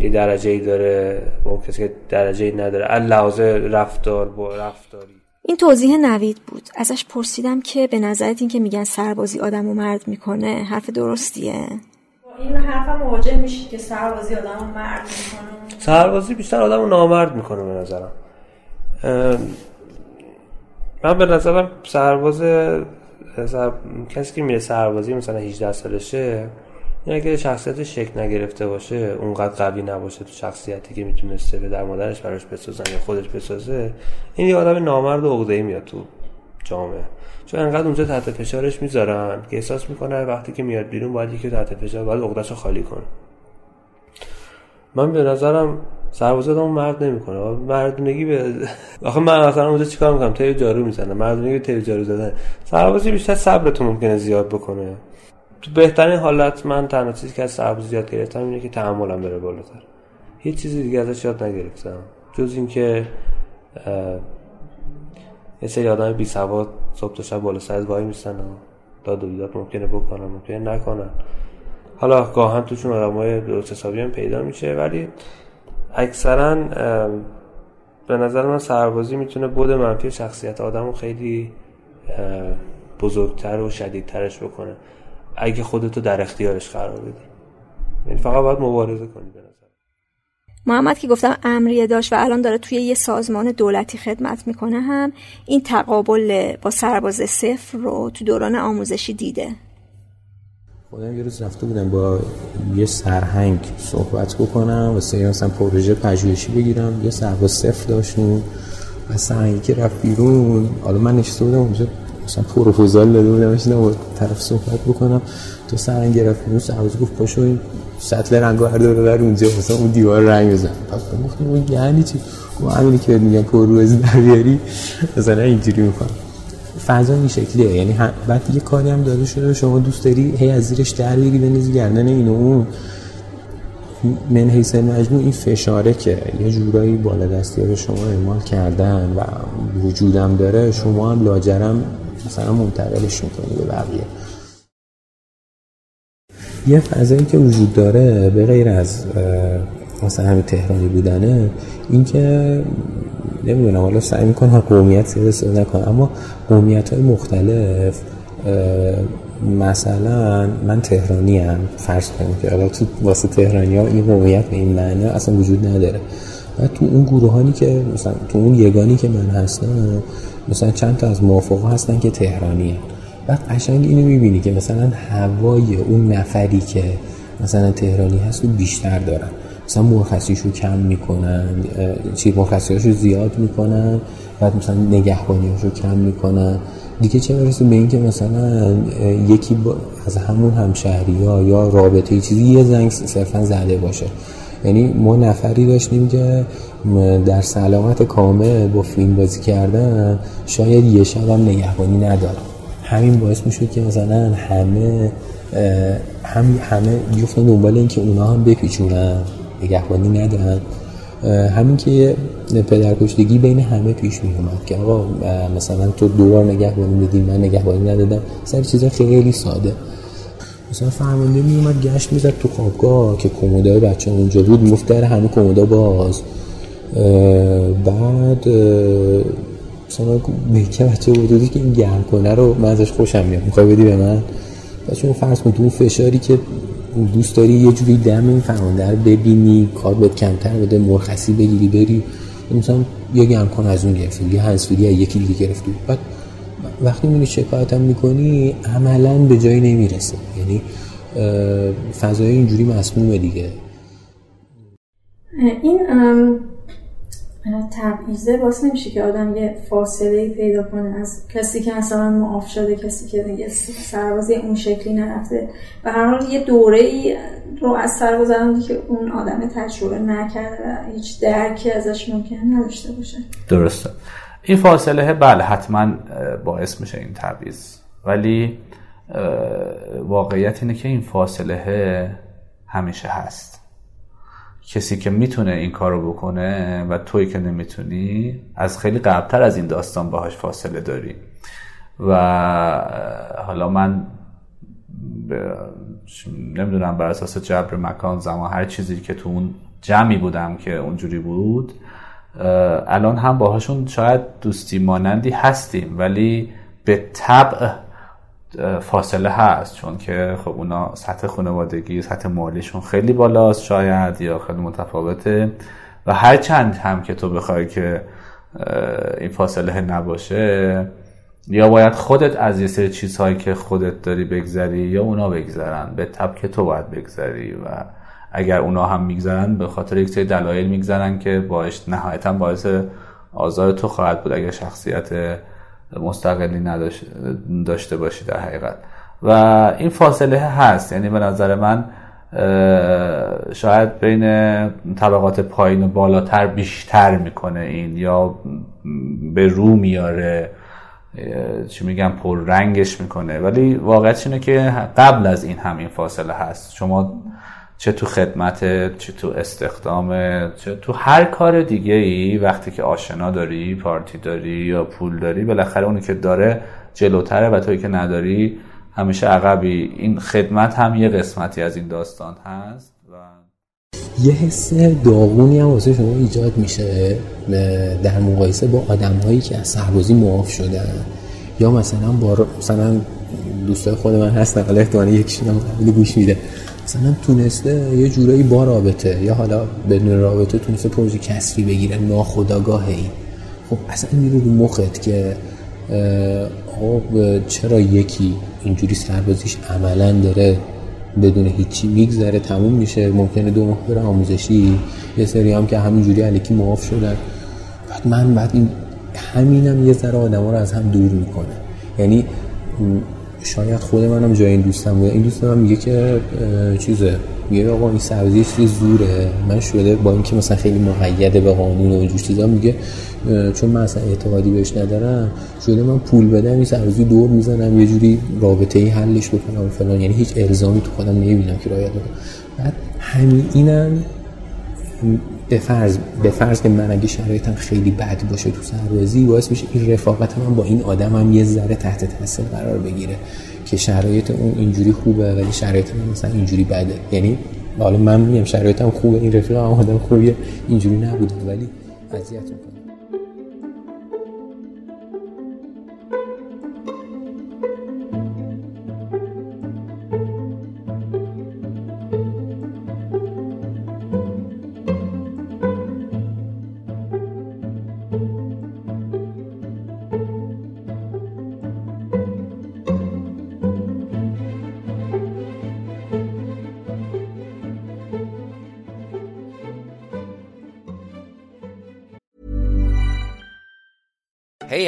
یه درجه ای داره و اون کسی که درجه ای نداره علاوه رفتار با رفتاری. این توضیح نوید بود. ازش پرسیدم که به نظرت این که میگن سربازی آدم و مرد می‌کنه حرف درستیه؟ این حرف مواجه میشید که سربازی آدم و مرد می‌کنه. سربازی بیشتر آدم و نامرد می‌کنه به نظرم. من به نظرم سرباز سر... کسی که میره سربازی مثلا 18 سالشه این اگه شخصیت شکل نگرفته باشه اونقدر قوی نباشه تو شخصیتی که می‌تونسته به در مادرش براش بسازن یا خودش بسازه. این یه آدم نامرد و میاد تو جامعه. چون انقدر اونجا تحت فشارش می‌ذارن که احساس می‌کنه وقتی که میاد بیرون باید یکی تحت فشار باید عقده‌شو خالی کنه. من به نظرم سربازی آدمو مرد نمی‌کنه. مردونگی به آخه من مثلا اونجا چیکار می‌کنم؟ تیر جارو می‌زنم. مردونگی تیر جارو زدن. سربازی بیشتر صبرتون ممکنه زیاد بکنه. تو بهترین حالت من تنها چیزی که از سربازی زیاد گرفتم اینه که تحملم بره بالاتر. هیچ چیزی دیگه ازش یاد نگرفتم. جز اینکه یه سری آدم بی سواد صبح تا شب بالا سر وای میستن داد و بیداد ممکنه بکنن ممکنه نکنن. حالا گاهن توشون آدم های درست حسابی هم پیدا میشه ولی اکثرا به نظر من سربازی می‌تونه بود منفی شخصیت آدم رو خیلی بزرگتر و شدیدترش بکنه. اگه خودتو در اختیارش قرار بدی. یعنی فقط باید مبارزه کنی به نظر محمد که گفتم امریه داشت و الان داره توی یه سازمان دولتی خدمت می‌کنه هم این تقابل با سرباز صفر رو تو دوران آموزشی دیده. خودم یه روز رفته بودم با یه سرهنگ صحبت بکنم و سری مثلا پروژه پژوهشی بگیرم. یه سرباز صفر داشتیم و سرهنگی که رفت بیرون. حالا من نشسته بودم اونجا مثلا پروپوزال داده بودم نشیدم با طرف صحبت بکنم. تو سرهنگ رفت بیرون سرباز گفت پاشو این سطل رنگ رو بر اونجا. مثلا اون دیوار رنگ بزن. پس گفتم اون یعنی چی؟ و همینی که میگن پروز در بیاری [laughs] مثلا اینجوری می‌کنم. فضا این شکلیه. یعنی بعد یه کاری هم داده شده شما دوست داری هی از زیرش در بگی بنزی گردن اینو اون. من حیث مجموع این فشاره که یه جورایی بالا دستی به شما اعمال کردن و وجودم داره شما هم لاجرم مثلا منتقلش می‌کنی به بقیه. یه فضایی که وجود داره به غیر از مثلا همین تهرانی بودنه این که نمی‌دونم حالا سعی می‌کنم قومیت سیده نکنم اما قومیت های مختلف مثلا من تهرانی هم فرض کنیم که حالا تو واسه تهرانی ها این قومیت به این معنی اصلا وجود نداره و تو اون گروهانی که مثلا تو اون یگانی که من هستم مثلا چند تا از موافقه هستن که تهرانی هم. بعد قشنگ اینو می‌بینی که مثلا هوای اون نفری که مثلا تهرانی هست و بیشتر دارن مثلا مرخصیشو کم می‌کنن چی مرخصیاشو زیاد می‌کنن بعد مثلا نگهبانیاشو کم می‌کنن. دیگه چه برسه به اینکه مثلا یکی از همون همشهری ها یا رابطه چیزی یه زنگ صرفا زده باشه. یعنی ما نفری داشتیم که در سلامت کامل با فیلم بازی کردن شاید یه شب هم نگهبانی ندارن. همین باعث می‌شد که مثلا همه هم همه بیفتن دنبال این که اونا هم بپیچونن. نگهبانی ندارن. همین که پدرکشتگی بین همه پیش می اومد که آقا مثلا تو دوبار نگهبانی بدی من نگهبانی ندادم سر چیزا خیلی ساده. مثلا فرمانده می اومد گشت می‌زد تو خوابگاه که کمدای بچه اونجا بود میفت در همه کمودا باز. بعد مثلا میگه بچه بودی که این گرم کنه رو من ازش خوشم میاد. می‌خوای بدی به من؟ بچه اون فرض کن تو اون فشاری که دوست داری یه جوری دم این فرمانده رو ببینی کار بهت کمتر بده مرخصی بگیری بری. مثلا یه گرم کن از اون گرفتی یه هنسفیری یکی دیگه گرفتی. بعد وقتی می‌بینی شکایت هم می‌کنی عملا به جایی نمی‌رسه یعنی فضای اینجوری مسمومه دیگه. این تبعیضه باعث نمیشه که آدم یه فاصله پیدا کنه. از کسی که مثلا معاف شده کسی که دیگه سربازی اون شکلی نرفته. و هر حال یه دوره ای رو از سر که اون آدم تجربه نکرده و هیچ درکی ازش ممکن نداشته باشه. درسته. این فاصله بله حتما باعث میشه این تبعیض. ولی واقعیت اینه که این فاصله همیشه هست. کسی که می‌تونه این کارو بکنه و توی که نمی‌تونی از خیلی قبلتر از این داستان باهاش فاصله داری. و حالا من نمی‌دونم بر اساس جبر مکان زمان هر چیزی که تو اون جمعی بودم که اونجوری بود الان هم باهاشون شاید دوستی مانندی هستیم ولی به طبع فاصله هست چون که خب اونا سطح خانوادگی سطح مالیشون خیلی بالاست شاید یا خیلی متفاوته. و هر چند هم که تو بخوای که این فاصله نباشه یا باید خودت از یه سری چیزهایی که خودت داری بگذری یا اونا بگذرن به طب که تو باید بگذری. و اگر اونا هم میگذرن به خاطر یک سری دلایل میگذرن که باعث نهایتا باعث آزار تو خواهد بود. اگر شخصیت مستقلی داشته باشی در حقیقت. و این فاصله هست. یعنی به نظر من شاید بین طبقات پایین و بالاتر بیشتر می‌کنه این یا به رو میاره. چی میگم پر رنگش می‌کنه. ولی واقعیت اینه که قبل از این هم این فاصله هست. شما چه تو خدمت چه تو استخدام چه تو هر کار دیگه ای وقتی که آشنا داری پارتی داری یا پول داری بالاخره اونی که داره جلوتره و توی که نداری همیشه عقبی. این خدمت هم یه قسمتی از این داستان هست و یه حس داغونی هم واسه شما ایجاد میشه در مقایسه با آدم هایی که از سربازی معاف شدن. یا مثلا با مثلا دوستای خود من هستن حالا احتمالا یکیشون هم گوش میده. مثلا تونسته یه جورایی با رابطه یا حالا بدون رابطه تونسته پروژه کسری بگیره ناخداگاهی خب اصلا میره رو مخت که خب چرا یکی اینجوری سربازیش عملا داره بدون هیچی میگذره تموم میشه ممکنه دو ماه بره آموزشی؟ یه سری هم که همینجوری علیکی معاف شدن. بعد من بعد این همینم یه ذره آدم رو از هم دور می‌کنه. یعنی شاید خود منم جای این دوستم بوده. این دوست من میگه که چیزه. میگه آقا این سبزی چیز زوره. من شده با اینکه مثلا خیلی مقیده به قانون و اینجور چیزا میگه چون من اصلا اعتقادی بهش ندارم شده من پول بدم این سبزی دور می‌زنم یه جوری رابطه ای حلش بکنم و فلان. یعنی هیچ الزامی تو خودم نمی‌بینم که بکنم بعد همین اینم به فرض به فرض که من اگه شرایطم خیلی بد باشه تو سربازی باعث میشه این رفاقت من با این آدم هم یه ذره تحت تاثیر قرار بگیره که شرایط اون اینجوری خوبه ولی شرایط من مثلا اینجوری بده. یعنی حالا من میگم شرایطم خوبه این رفیقم آدم خوبیه اینجوری نبوده ولی اذیت می‌کنه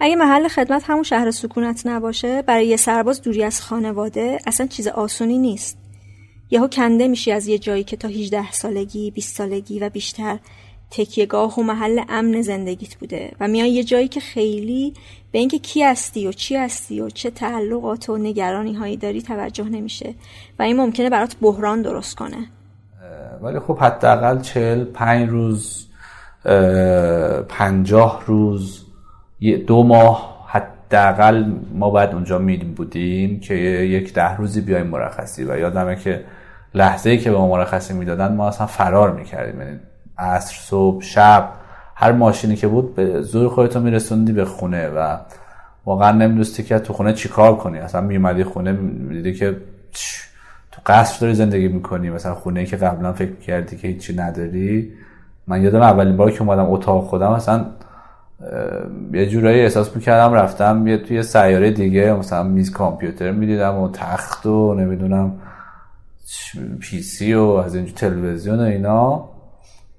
اگه محل خدمت همون شهر سکونت نباشه برای یه سرباز دوری از خانواده اصلا چیز آسونی نیست. یهو کنده میشی از یه جایی که تا 18 سالگی 20 سالگی و بیشتر تکیهگاه و محل امن زندگیت بوده و میای یه جایی که خیلی به اینکه کی هستی و چی هستی و چه تعلقات و نگرانی هایی داری توجه نمیشه و این ممکنه برات بحران درست کنه. ولی خب حداقل چهل پنج روز پنجاه روز دو ماه حداقل ما باید اونجا میدیم بودیم که یک ده روزی بیایم مرخصی. و یادمه که لحظه ای که به ما مرخصی می‌دادن ما اصلا فرار می‌کردیم. یعنی عصر صبح شب هر ماشینی که بود به زور خودتو میرسوندی به خونه و واقعا نمی‌دونستی که تو خونه چیکار کنی. اصلا میومدی خونه می‌دیدی که تو قصر داری زندگی می‌کنی. مثلا خونه که قبلا فکر کردی که هیچی نداری. من یادم اولین بار که اومدم اتاق خودم اصلا یه جورایی احساس می‌کردم رفتم یه توی سیاره دیگه مثلا میز کامپیوتر می‌دیدم و تخت و نمی‌دونم پی سی و از اینجور تلویزیون و اینا.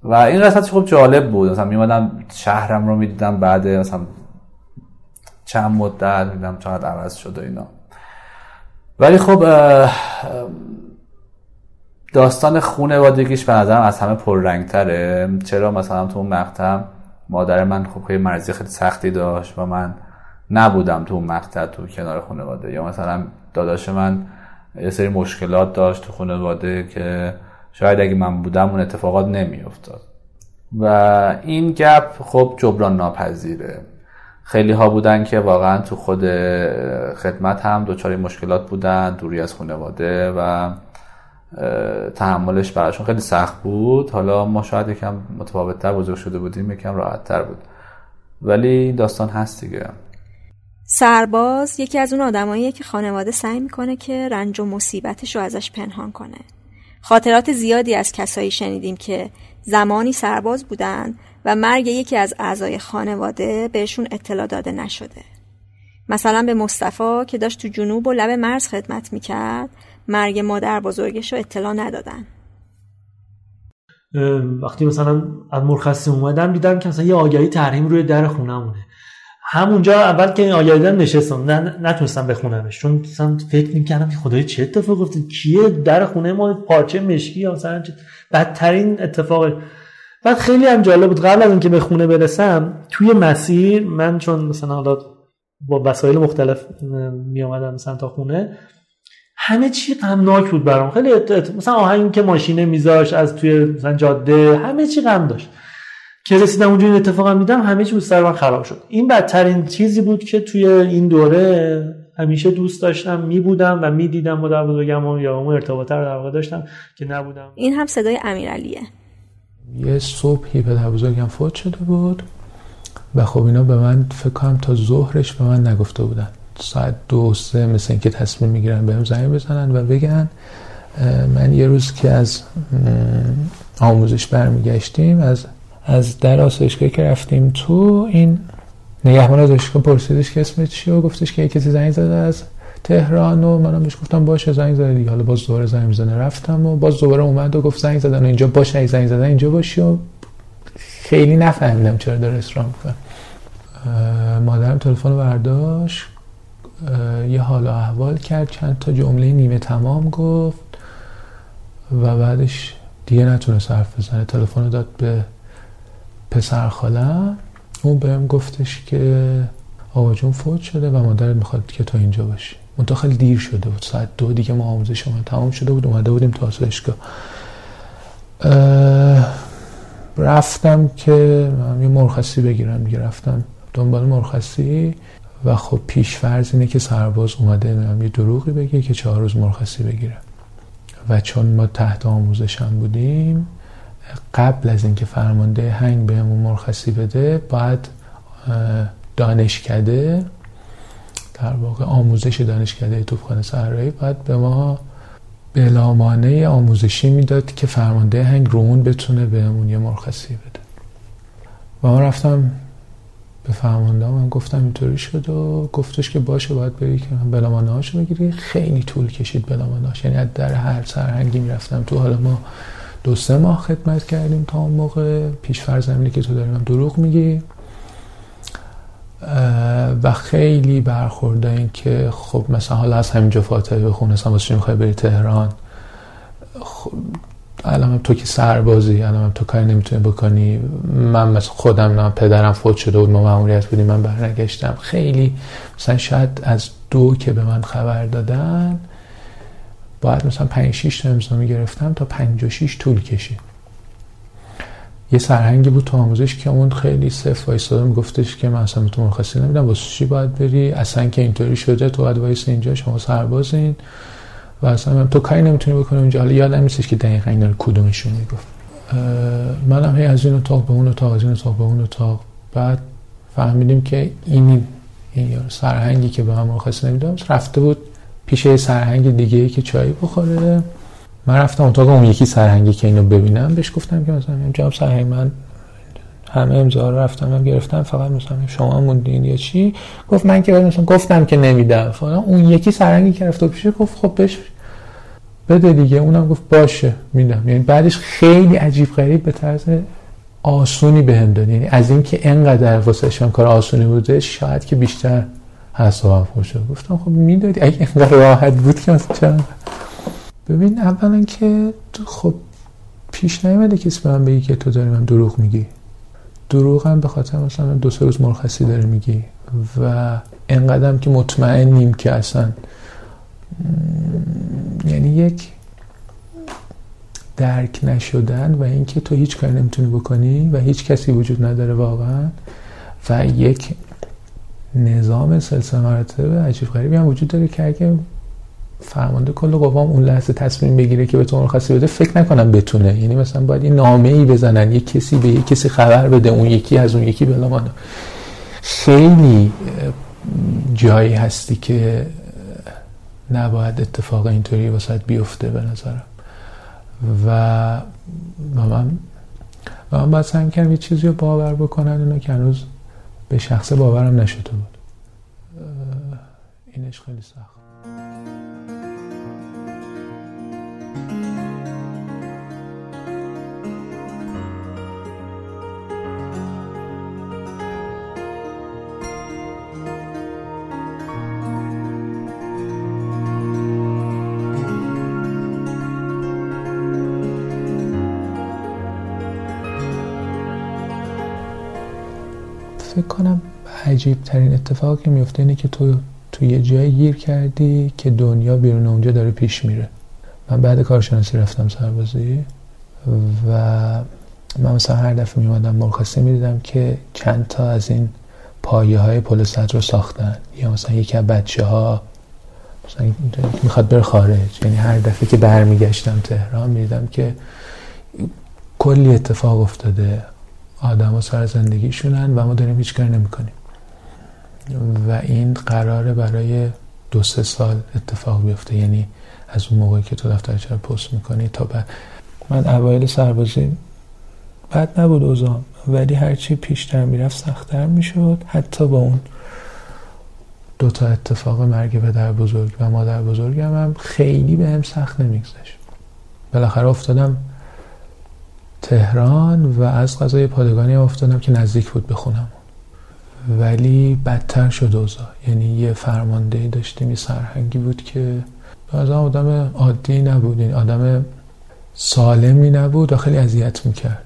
و این قسمت خب جالب بود. مثلا میمدم شهرم رو می‌دیدم بعد مثلا چند مدت میدم چقدر عوض شد و اینا. ولی خب داستان خونوادگیش به نظرم از همه پررنگتره. چرا؟ مثلا تو اون مقطع مادر من خب خیلی مرزی خیلی سختی داشت و من نبودم تو مقطع تو کنار خانواده. یا مثلا داداش من یه سری مشکلات داشت تو خانواده که شاید اگه من بودم اون اتفاقات نمیافتاد. و این گپ خب جبران ناپذیره. خیلی ها بودن که واقعا تو خود خدمت هم دچار مشکلات بودن دوری از خانواده و تحملش براشون خیلی سخت بود. حالا ما شاید یکم تر بزرگ شده بودیم یکم راحت تر بود. ولی داستان هست دیگه. سرباز یکی از اون آدماییه که خانواده سعی می‌کنه که رنج و مصیبتش رو ازش پنهان کنه. خاطرات زیادی از کسایی شنیدیم که زمانی سرباز بودن و مرگ یکی از اعضای خانواده بهشون اطلاع داده نشده. مثلا به مصطفی که داشت تو جنوب و لب مرز خدمت می‌کرد مرگ مادر بزرگش رو اطلاع ندادن. وقتی مثلا از مرخصی اومدم دیدم که مثلا یه آگهی تحریم روی در خونمونه. همونجا اول که این آگهی دیدم نشستم نه نتونستم بخونمش چون مثلا فکر می‌کردم که خدای چه اتفاق افتاد کیه در خونه ما؟ پارچه مشکی یا مثلا بدترین اتفاق؟ بعد خیلی هم جالب بود. قبل از اینکه به خونه برسم توی مسیر من چون مثلا حالا با وسایل مختلف می آمدم مثلا تا خونه همه چی غمناک بود برام. خیلی مثلا آهنگ که ماشینه میذاش از توی مثلا جاده همه چی غم داشت. که رسیدم اونجا این اتفاق دیدم همه چی بود سر من خراب شد. این بدترین چیزی بود که توی این دوره همیشه دوست داشتم می بودم و می دیدم مادر بزرگم و یا اون ارتباطه رو در واقع داشتم که نبودم. این هم صدای امیرعلیه یه صبحی پدر بزرگم فوت شده بود و خب اینا به من فکر کنم تا ظهرش به من نگفته بودن. ساعت دو سه مثل اینکه تصمیم می‌گیرن بهم زنگ بزنن و بگن من یه روز که از آموزش برمیگشتیم از از در آسایشگاه که رفتیم تو این نگهبان آسایشگاه پرسیدش که اسمت چیه و گفتش که کسی زنگ زده از تهران و منم بهش گفتم باشه زنگ زده حالا باز دوباره زنگ می‌زنه. رفتم و باز دوباره اومد و گفت زنگ زدن و اینجا باشه اگه زنگ زدن اینجا باشی و خیلی نفهمیدم چرا داره اصرار می‌کنه. مادرم تلفن برداشت. یه حال و احوال کرد چند تا جمله نیمه تمام گفت و بعدش دیگه نتونست حرف بزنه. تلفن داد به پسر خالم اون بهم گفتش که آقا جون فوت شده و مادرت می‌خواد که تو اینجا باشی. منتها خیلی دیر شده بود. ساعت دو دیگه ما آموزش ما تمام شده بود. اومده بودیم تا آسایشگاه. رفتم که یه مرخصی بگیرم. دیگه رفتم دنبال مرخصی. و خب پیش فرض اینه که سرباز اومده یه دروغی بگه که چهار روز مرخصی بگیرم و چون ما تحت آموزشم بودیم قبل از اینکه فرمانده هنگ بهمون مرخصی بده باید دانشکده در واقع آموزش دانشکده توفخانه صحرایی باید به ما بلامانه آموزشی می‌داد که فرمانده هنگ رومون بتونه بهمون یه مرخصی بده. و ما رفتم به فرمانده من گفتم اینطوری شد و گفتش که باشه باید بری که من بلامانه هاشو بگیری. خیلی طول کشید بلامانه هاش یعنی در هر سرهنگی می‌رفتم تو حالا ما دو سه ماه خدمت کردیم تا اون موقع. پیش فرض که تو داریم دروغ میگی. و خیلی برخورده این که خب مثلا حالا از همینجا فاتحه بخون اصلا واسه می‌خوای بری تهران؟ خب الان تو که سربازی الان تو کاری نمی‌تونی بکنی. من مثلا خودم نه پدرم فوت شده بود ما ماموریت بودیم من برنگشتم. خیلی مثلا شاید از دو که به من خبر دادن باید مثلا 5 6 تا امضا می‌گرفتم تا 56 طول کشید. یه سرهنگی بود تو آموزش که اون خیلی صف وایساده میگفتش که من اصلا تو مرخصی نمیدم واسه چی باید بری؟ اصلا که اینطوری شده تو باید وایس اینجا شما سربازین. و اصلا تو کاری نمی‌تونی بکنی اونجا. حالا یادم نیستش که دقیقا اینا رو کدومشون می‌گفت. منم هی از این اتاق به اون اتاق از این اتاق به اون اتاق. بعد فهمیدیم که این این سرهنگی که به من مرخصی نمیدم رفته بود پیش سرهنگ دیگه ای که چای بخوره. من رفتم اتاق اون یکی سرهنگی که اینو ببینم بهش گفتم که مثلا جناب سرهنگ من همه امضا رو رفتم هم گرفتم فقط مثلا شما موندین یا چی؟ گفت من که مثلا گفتم که نمیدم. فلان اون یکی سرهنگی که رفت پیش گفت خب بش بده دیگه. اونم گفت باشه میدم. یعنی بعدش خیلی عجیب غریب به طرز آسونی بهم داد. یعنی از اینکه انقدر واسه کار آسونی بوده شاید که بیشتر حسابم خوش گفتم خب می‌دادی. اگه اینقدر راحت بود که مثلا ببین اولا که خب پیش نیومده کسی به من بگی که تو داری من دروغ میگی. دروغ هم به خاطر مثلا دو سه روز مرخصی داری میگی و انقدرم که مطمئنیم که اصلا یعنی یک درک نشدن و اینکه تو هیچ کاری نمی‌تونی بکنی و هیچ کسی وجود نداره واقعا و یک نظام سلسله مراتب عجیب غریبی هم وجود داره که اگه فرمانده کل قوام اون لحظه تصمیم بگیره که به تو مرخصی بده فکر نکنم بتونه. یعنی مثلا باید یه نامه ای بزنن یه کسی به یه کسی خبر بده اون یکی از اون یکی بلامانه خیلی جایی هستی که نباید اتفاق اینطوری واسه بیفته به نظرم. و من و من باید سعی کردم یه چیزی رو باور بکنن اینا که هنوز به شخص باورم نشده بود. اینش خیلی سخت. فکر کنم عجیب ترین اتفاقی که میفته اینه که تو تو یه جایی گیر کردی که دنیا بیرون اونجا داره پیش میره. من بعد کارشناسی رفتم سربازی و من مثلا هر دفعه میمادم مرخصی می‌دیدم که چند تا از این پایه های پل رو ساختن. یا مثلا یکی از بچه ها مثلا می‌خواد بر خارج. یعنی هر دفعه که برمیگشتم تهران می‌دیدم که کلی اتفاق افتاده. آدم ها سر زندگیشونن و ما داریم هیچ کاری نمی کنیم و این قراره برای دو سه سال اتفاق بیفته. یعنی از اون موقعی که تو دفترچه پست می‌کنی تا بعد. من اوایل سربازی بد نبود اوزام ولی هرچی پیشتر می‌رفت سختتر می‌شد. حتی با اون دوتا اتفاق مرگ پدر بزرگ و مادر بزرگم هم خیلی به هم سخت نمیگذشت. بالاخره افتادم تهران و از غذای پادگانی افتادم که نزدیک بود بخونم. ولی بدتر شد اوضاع. یعنی یه فرمانده داشتیم یه سرهنگی بود که از آدم عادی نبود. یعنی آدم سالمی نبود و خیلی اذیت می‌کرد.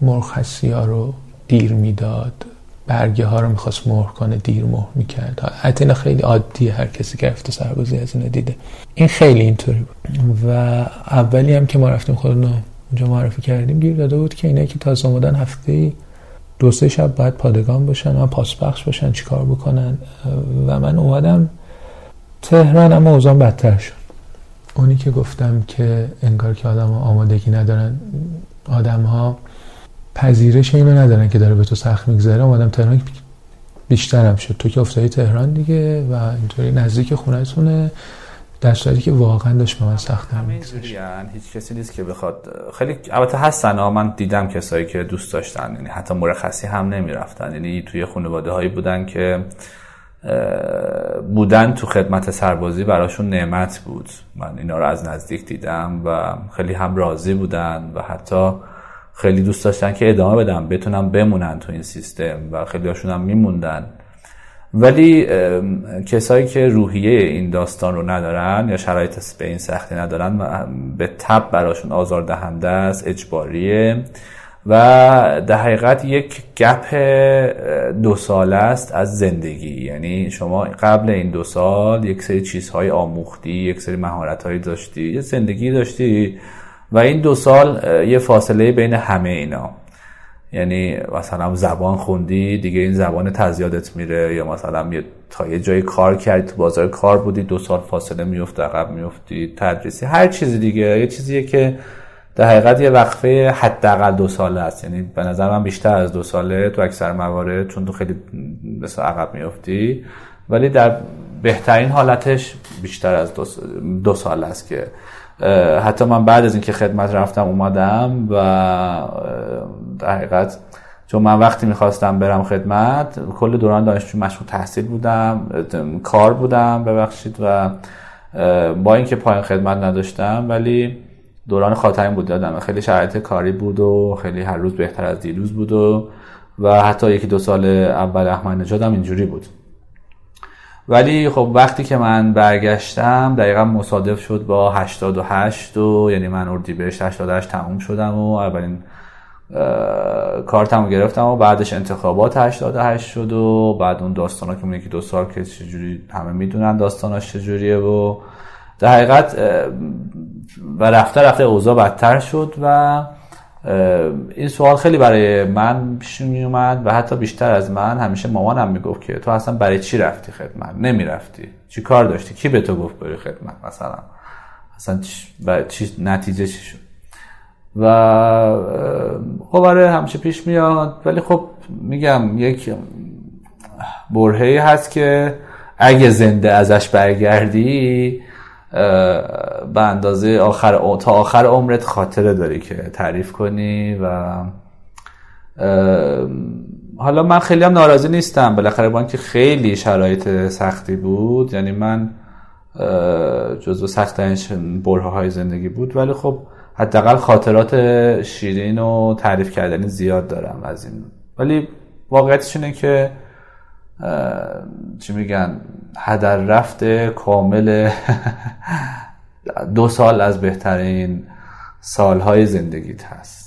مرخصی ها رو دیر می‌داد. برگه ها رو می‌خواست مهر کنه دیر مهر می‌کرد. حتی خیلی عادی هر کسی که رفته سربازی از اینو دیده. این خیلی اینطوری بود. و اولی هم که ما رفتیم خودمون اونجا معرفی کردیم. گیر داده بود که اینه که تازه آمدن هفته دو سه شب باید پادگان باشن و پاسبخش باشن چیکار بکنن. و من اومدم تهران اما اوزان بدتر شد. اونی که گفتم که انگار که آدم ها آمادگی ندارن آدم ها پذیرش اینو ندارن که داره به تو سخت میگذره. اومدم تهران بیشترم شد. تو که افتادی تهران دیگه و اینطوری نزدیک خونهتونه. در که واقعا داشت به من سخت هیچ کسی نیست که بخواد خیلی البته هستن من دیدم کسایی که دوست داشتن یعنی حتی مرخصی هم نمی‌رفتن. یعنی توی خانواده هایی بودن که بودن تو خدمت سربازی براشون نعمت بود. من اینا رو از نزدیک دیدم و خیلی هم راضی بودن و حتی خیلی دوست داشتن که ادامه بدم بتونم بمونن تو این سیستم و خیلی هاشون هم میموندن. ولی کسایی که روحیه این داستان رو ندارن یا شرایط به این سختی ندارن به تب براشون آزار دهنده است اجباریه و در حقیقت یک گپ دو سال است از زندگی. یعنی شما قبل این دو سال یک سری چیزهای آموختی یک سری مهارتهایی داشتی یه زندگی داشتی و این دو سال یه فاصله بین همه اینا. یعنی مثلا زبان خوندی دیگه این زبان تزیادت میره یا مثلا تا یه جایی کار کردی تو بازار کار بودی دو سال فاصله میفته عقب میفتی تدریسی هر چیزی دیگه. یه چیزیه که در حقیقت یه وقفه حداقل دو ساله است. یعنی به نظر من بیشتر از دو ساله تو اکثر موارد چون تو خیلی مثل عقب میفتی ولی در بهترین حالتش بیشتر از دو, دو سال است که حتی من بعد از اینکه خدمت رفتم اومدم و در حقیقت چون من وقتی می‌خواستم برم خدمت کل دوران دانشجو مشغول تحصیل بودم کار بودم ببخشید و با اینکه پایان خدمت نداشتم ولی دوران خاتمی بود دادم خیلی شرایط کاری بود و خیلی هر روز بهتر از دیروز بود و و حتی یکی دو سال اول احمد نژادم اینجوری بود. ولی خب وقتی که من برگشتم دقیقا مصادف شد با 88 و یعنی من اردیبهشت 88 تموم شدم و اولین کارتمو گرفتم و بعدش انتخابات 88 شد و بعد اون داستانا که اون دو سال که چجوری همه می‌دونن داستاناش چجوریه و در حقیقت و رفته رفته اوضاع بدتر شد و این سوال خیلی برای من پیش می اومد و حتی بیشتر از من. همیشه مامانم می‌گفت که تو اصلا برای چی رفتی خدمت؟ نمی‌رفتی. چی کار داشتی؟ کی به تو گفت بری خدمت مثلا؟ اصلا چی نتیجه چی شد؟ و خب آره همیشه پیش میاد. ولی خب میگم یک برهی هست که اگه زنده ازش برگردی به اندازه آخر تا آخر عمرت خاطره داری که تعریف کنی و حالا من خیلی هم ناراضی نیستم. بالاخره با اینکه خیلی شرایط سختی بود یعنی من جزو سختترین بره های زندگی بود ولی خب حداقل خاطرات شیرین و تعریف کردنی زیاد دارم از این. ولی واقعیتش اینه که چی میگن هدر رفته کامل [laughs] دو سال از بهترین سالهای زندگیت هست.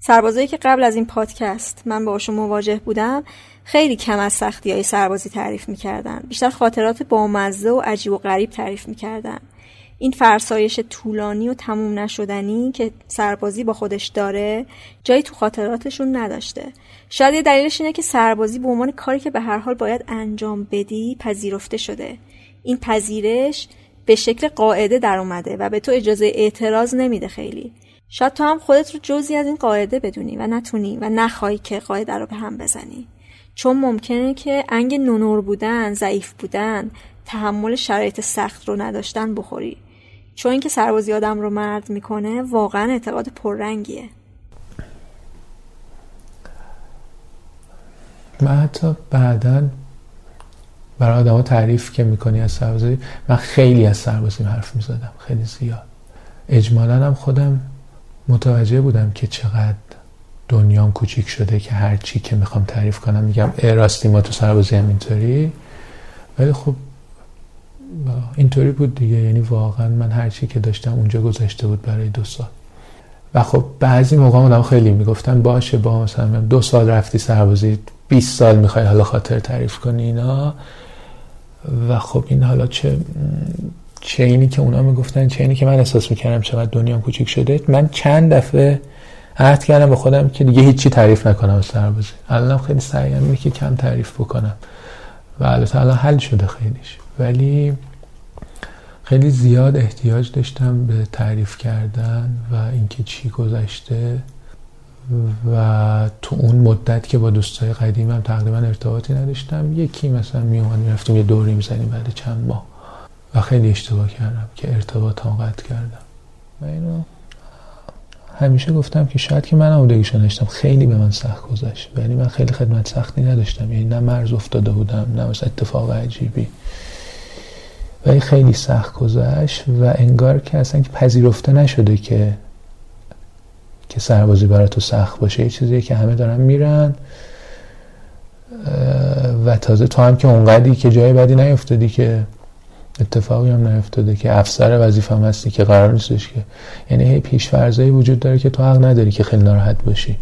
سربازایی که قبل از این پادکست من باشون مواجه بودم خیلی کم از سختی های سربازی تعریف می‌کردن. بیشتر خاطرات بامزه و عجیب و غریب تعریف می‌کردن. این فرسایش طولانی و تموم نشدنی که سربازی با خودش داره جایی تو خاطراتشون نداشته. شاید یه دلیلش اینه که سربازی به عنوان کاری که به هر حال باید انجام بدی پذیرفته شده. این پذیرش به شکل قاعده در اومده و به تو اجازه اعتراض نمیده خیلی. شاید تو هم خودت رو جزی از این قاعده بدونی و نتونی و نخواهی که قاعده رو به هم بزنی. چون ممکنه که انگ نونور بودن ضعیف بودن تحمل شرایط سخت رو نداشتن بخوری. چون اینکه سربازی آدم رو مرد می‌کنه واقعا اعتقاد پررنگیه. من حتی بعدا برای آدم تعریف که می‌کنی از سربازی من خیلی از سربازی حرف می‌زدم خیلی زیاد. اجمالا هم خودم متوجه بودم که چقدر دنیام کوچیک شده که هر چی که می‌خوام تعریف کنم میگم ای راستی ما تو سربازی هم اینطوری؟ ولی خب اینطوری بود دیگه. یعنی واقعا من هر چی که داشتم اونجا گذاشته بود برای دو سال. و خب بعضی موقع آدم خیلی می‌گفتن باشه با مثلا دو سال رفتی سربازی 20 سال می‌خوای حالا خاطر تعریف کنی اینا. و خب این حالا چه چه اینی که اونا می‌گفتن چه اینی که من احساس می‌کردم چقدر دنیام کوچیک شده من چند دفعه عهد کردم به خودم که دیگه هیچی تعریف نکنم از سربازی. الانم خیلی سعیم اینه که کم تعریف بکنم. و البته الان حل شده خیلیش. ولی خیلی زیاد احتیاج داشتم به تعریف کردن و اینکه چی گذشته و تو اون مدت که با دوستای قدیمم تقریبا ارتباطی نداشتم یکی مثلا می اومد می‌رفتیم یه دوری می‌زنیم بعد چند ماه و خیلی اشتباه کردم که ارتباط قطع کردم. و اینو همیشه گفتم که شاید که من آمودگیشو داشتم خیلی به من سخت گذشت. یعنی من خیلی خدمت سختی نداشتم. یعنی نه مرز افتاده بودم نه مثلا اتفاق عجیبی. ولی خیلی سخت گذشت و انگار که اصلا که پذیرفته نشده که که سربازی برای تو سخت باشه. یه چیزیه که همه دارن میرن و تازه تو هم که اونقدری که جای بدی نیفتادی که اتفاقی هم نیفتاده که افسر وظیفه هم هستی که قرار نیستش که. یعنی هی پیش فرضایی وجود داره که تو حق نداری که خیلی ناراحت باشی.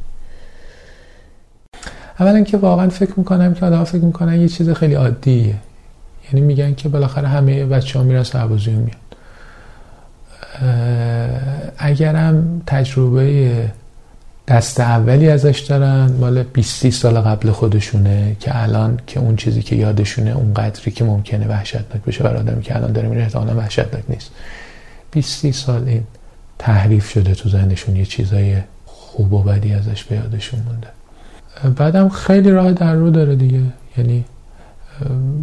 اولا که واقعا فکر می‌کنم که آدم فکر می‌کنن یه چیز خیلی عادیه. یعنی میگن که بالاخره همه بچه ها میرن سربازی میان. اگرم تجربه دست اولی ازش دارن مال 20 سال قبل خودشونه که الان که اون چیزی که یادشونه اون قدری که ممکنه وحشتناک بشه برای آدمی که الان داره میره احتمالا وحشتناک نیست. 20 سال این تحریف شده تو ذهنشون یه چیزای خوب و بدی ازش به یادشون مونده. بعدم خیلی راه در رو داره دیگه. یعنی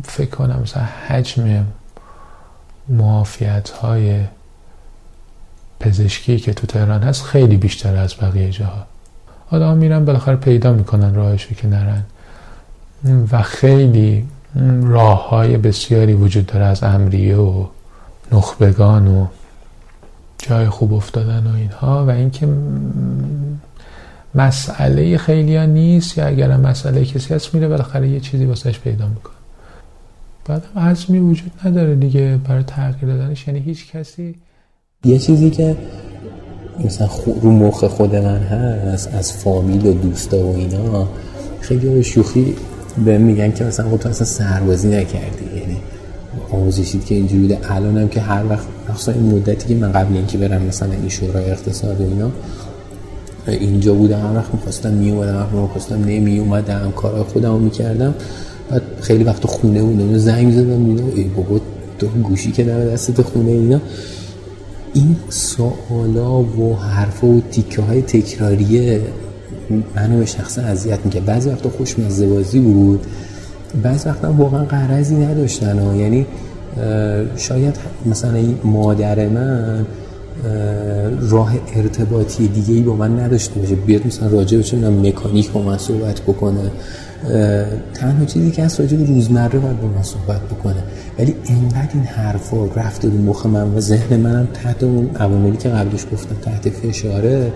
فکر کنم مثلا حجم معافیت های پزشکی که تو تهران هست خیلی بیشتر از بقیه جاها. آدم میرن بالاخره پیدا می‌کنن راهشو که نرن. و خیلی راه های بسیاری وجود داره از امریه و نخبگان و جای خوب افتادن و اینها. و اینکه مسئله خیلی ها نیست یا اگر مسئله کسی هست میره بالاخره یه چیزی واسهش پیدا می‌کنه. بعد عزمی وجود نداره دیگه برای تغییر دادنش. یعنی هیچ کسی یه چیزی که مثلا رو مخ خود من هست از فامیل و دوستا و اینا خیلی به شوخی به میگن که مثلا خب تو اصلا سربازی نکردی. یعنی آموزشید که اینجوری بوده. الانم که هر وقت مثلا این مدتی که من قبل اینکه برم مثلا این شورای اقتصاد و اینا اینجا بودم هر وقت می‌خواستم میومدم هر می‌خواستم نمی اومدم کارهای خودم می‌کردم. بعد خیلی وقت خونه بودم زنگ زدم اینا ای بابا تو گوشی که دم دستت خونه اینا. این سوالا و حرفا و تیکه های تکراریه. منو به شخص اذیت می‌کرد. بعضی وقتا خوش بازی بود. بعض وقتا واقعا قرضی نداشتن. ها. یعنی شاید مثلا این مادر من راه ارتباطی دیگه ای با من نداشته باشه. بیاد مثلا راجع به چه مکانیک با من صحبت بکنه. تنها چیزی که از راجع روزمره باید با من صحبت بکنه. ولی انقدر این حرفا رفته به مخ من و ذهن منم تحت اون عواملی که قبلش گفتم تحت فشاره.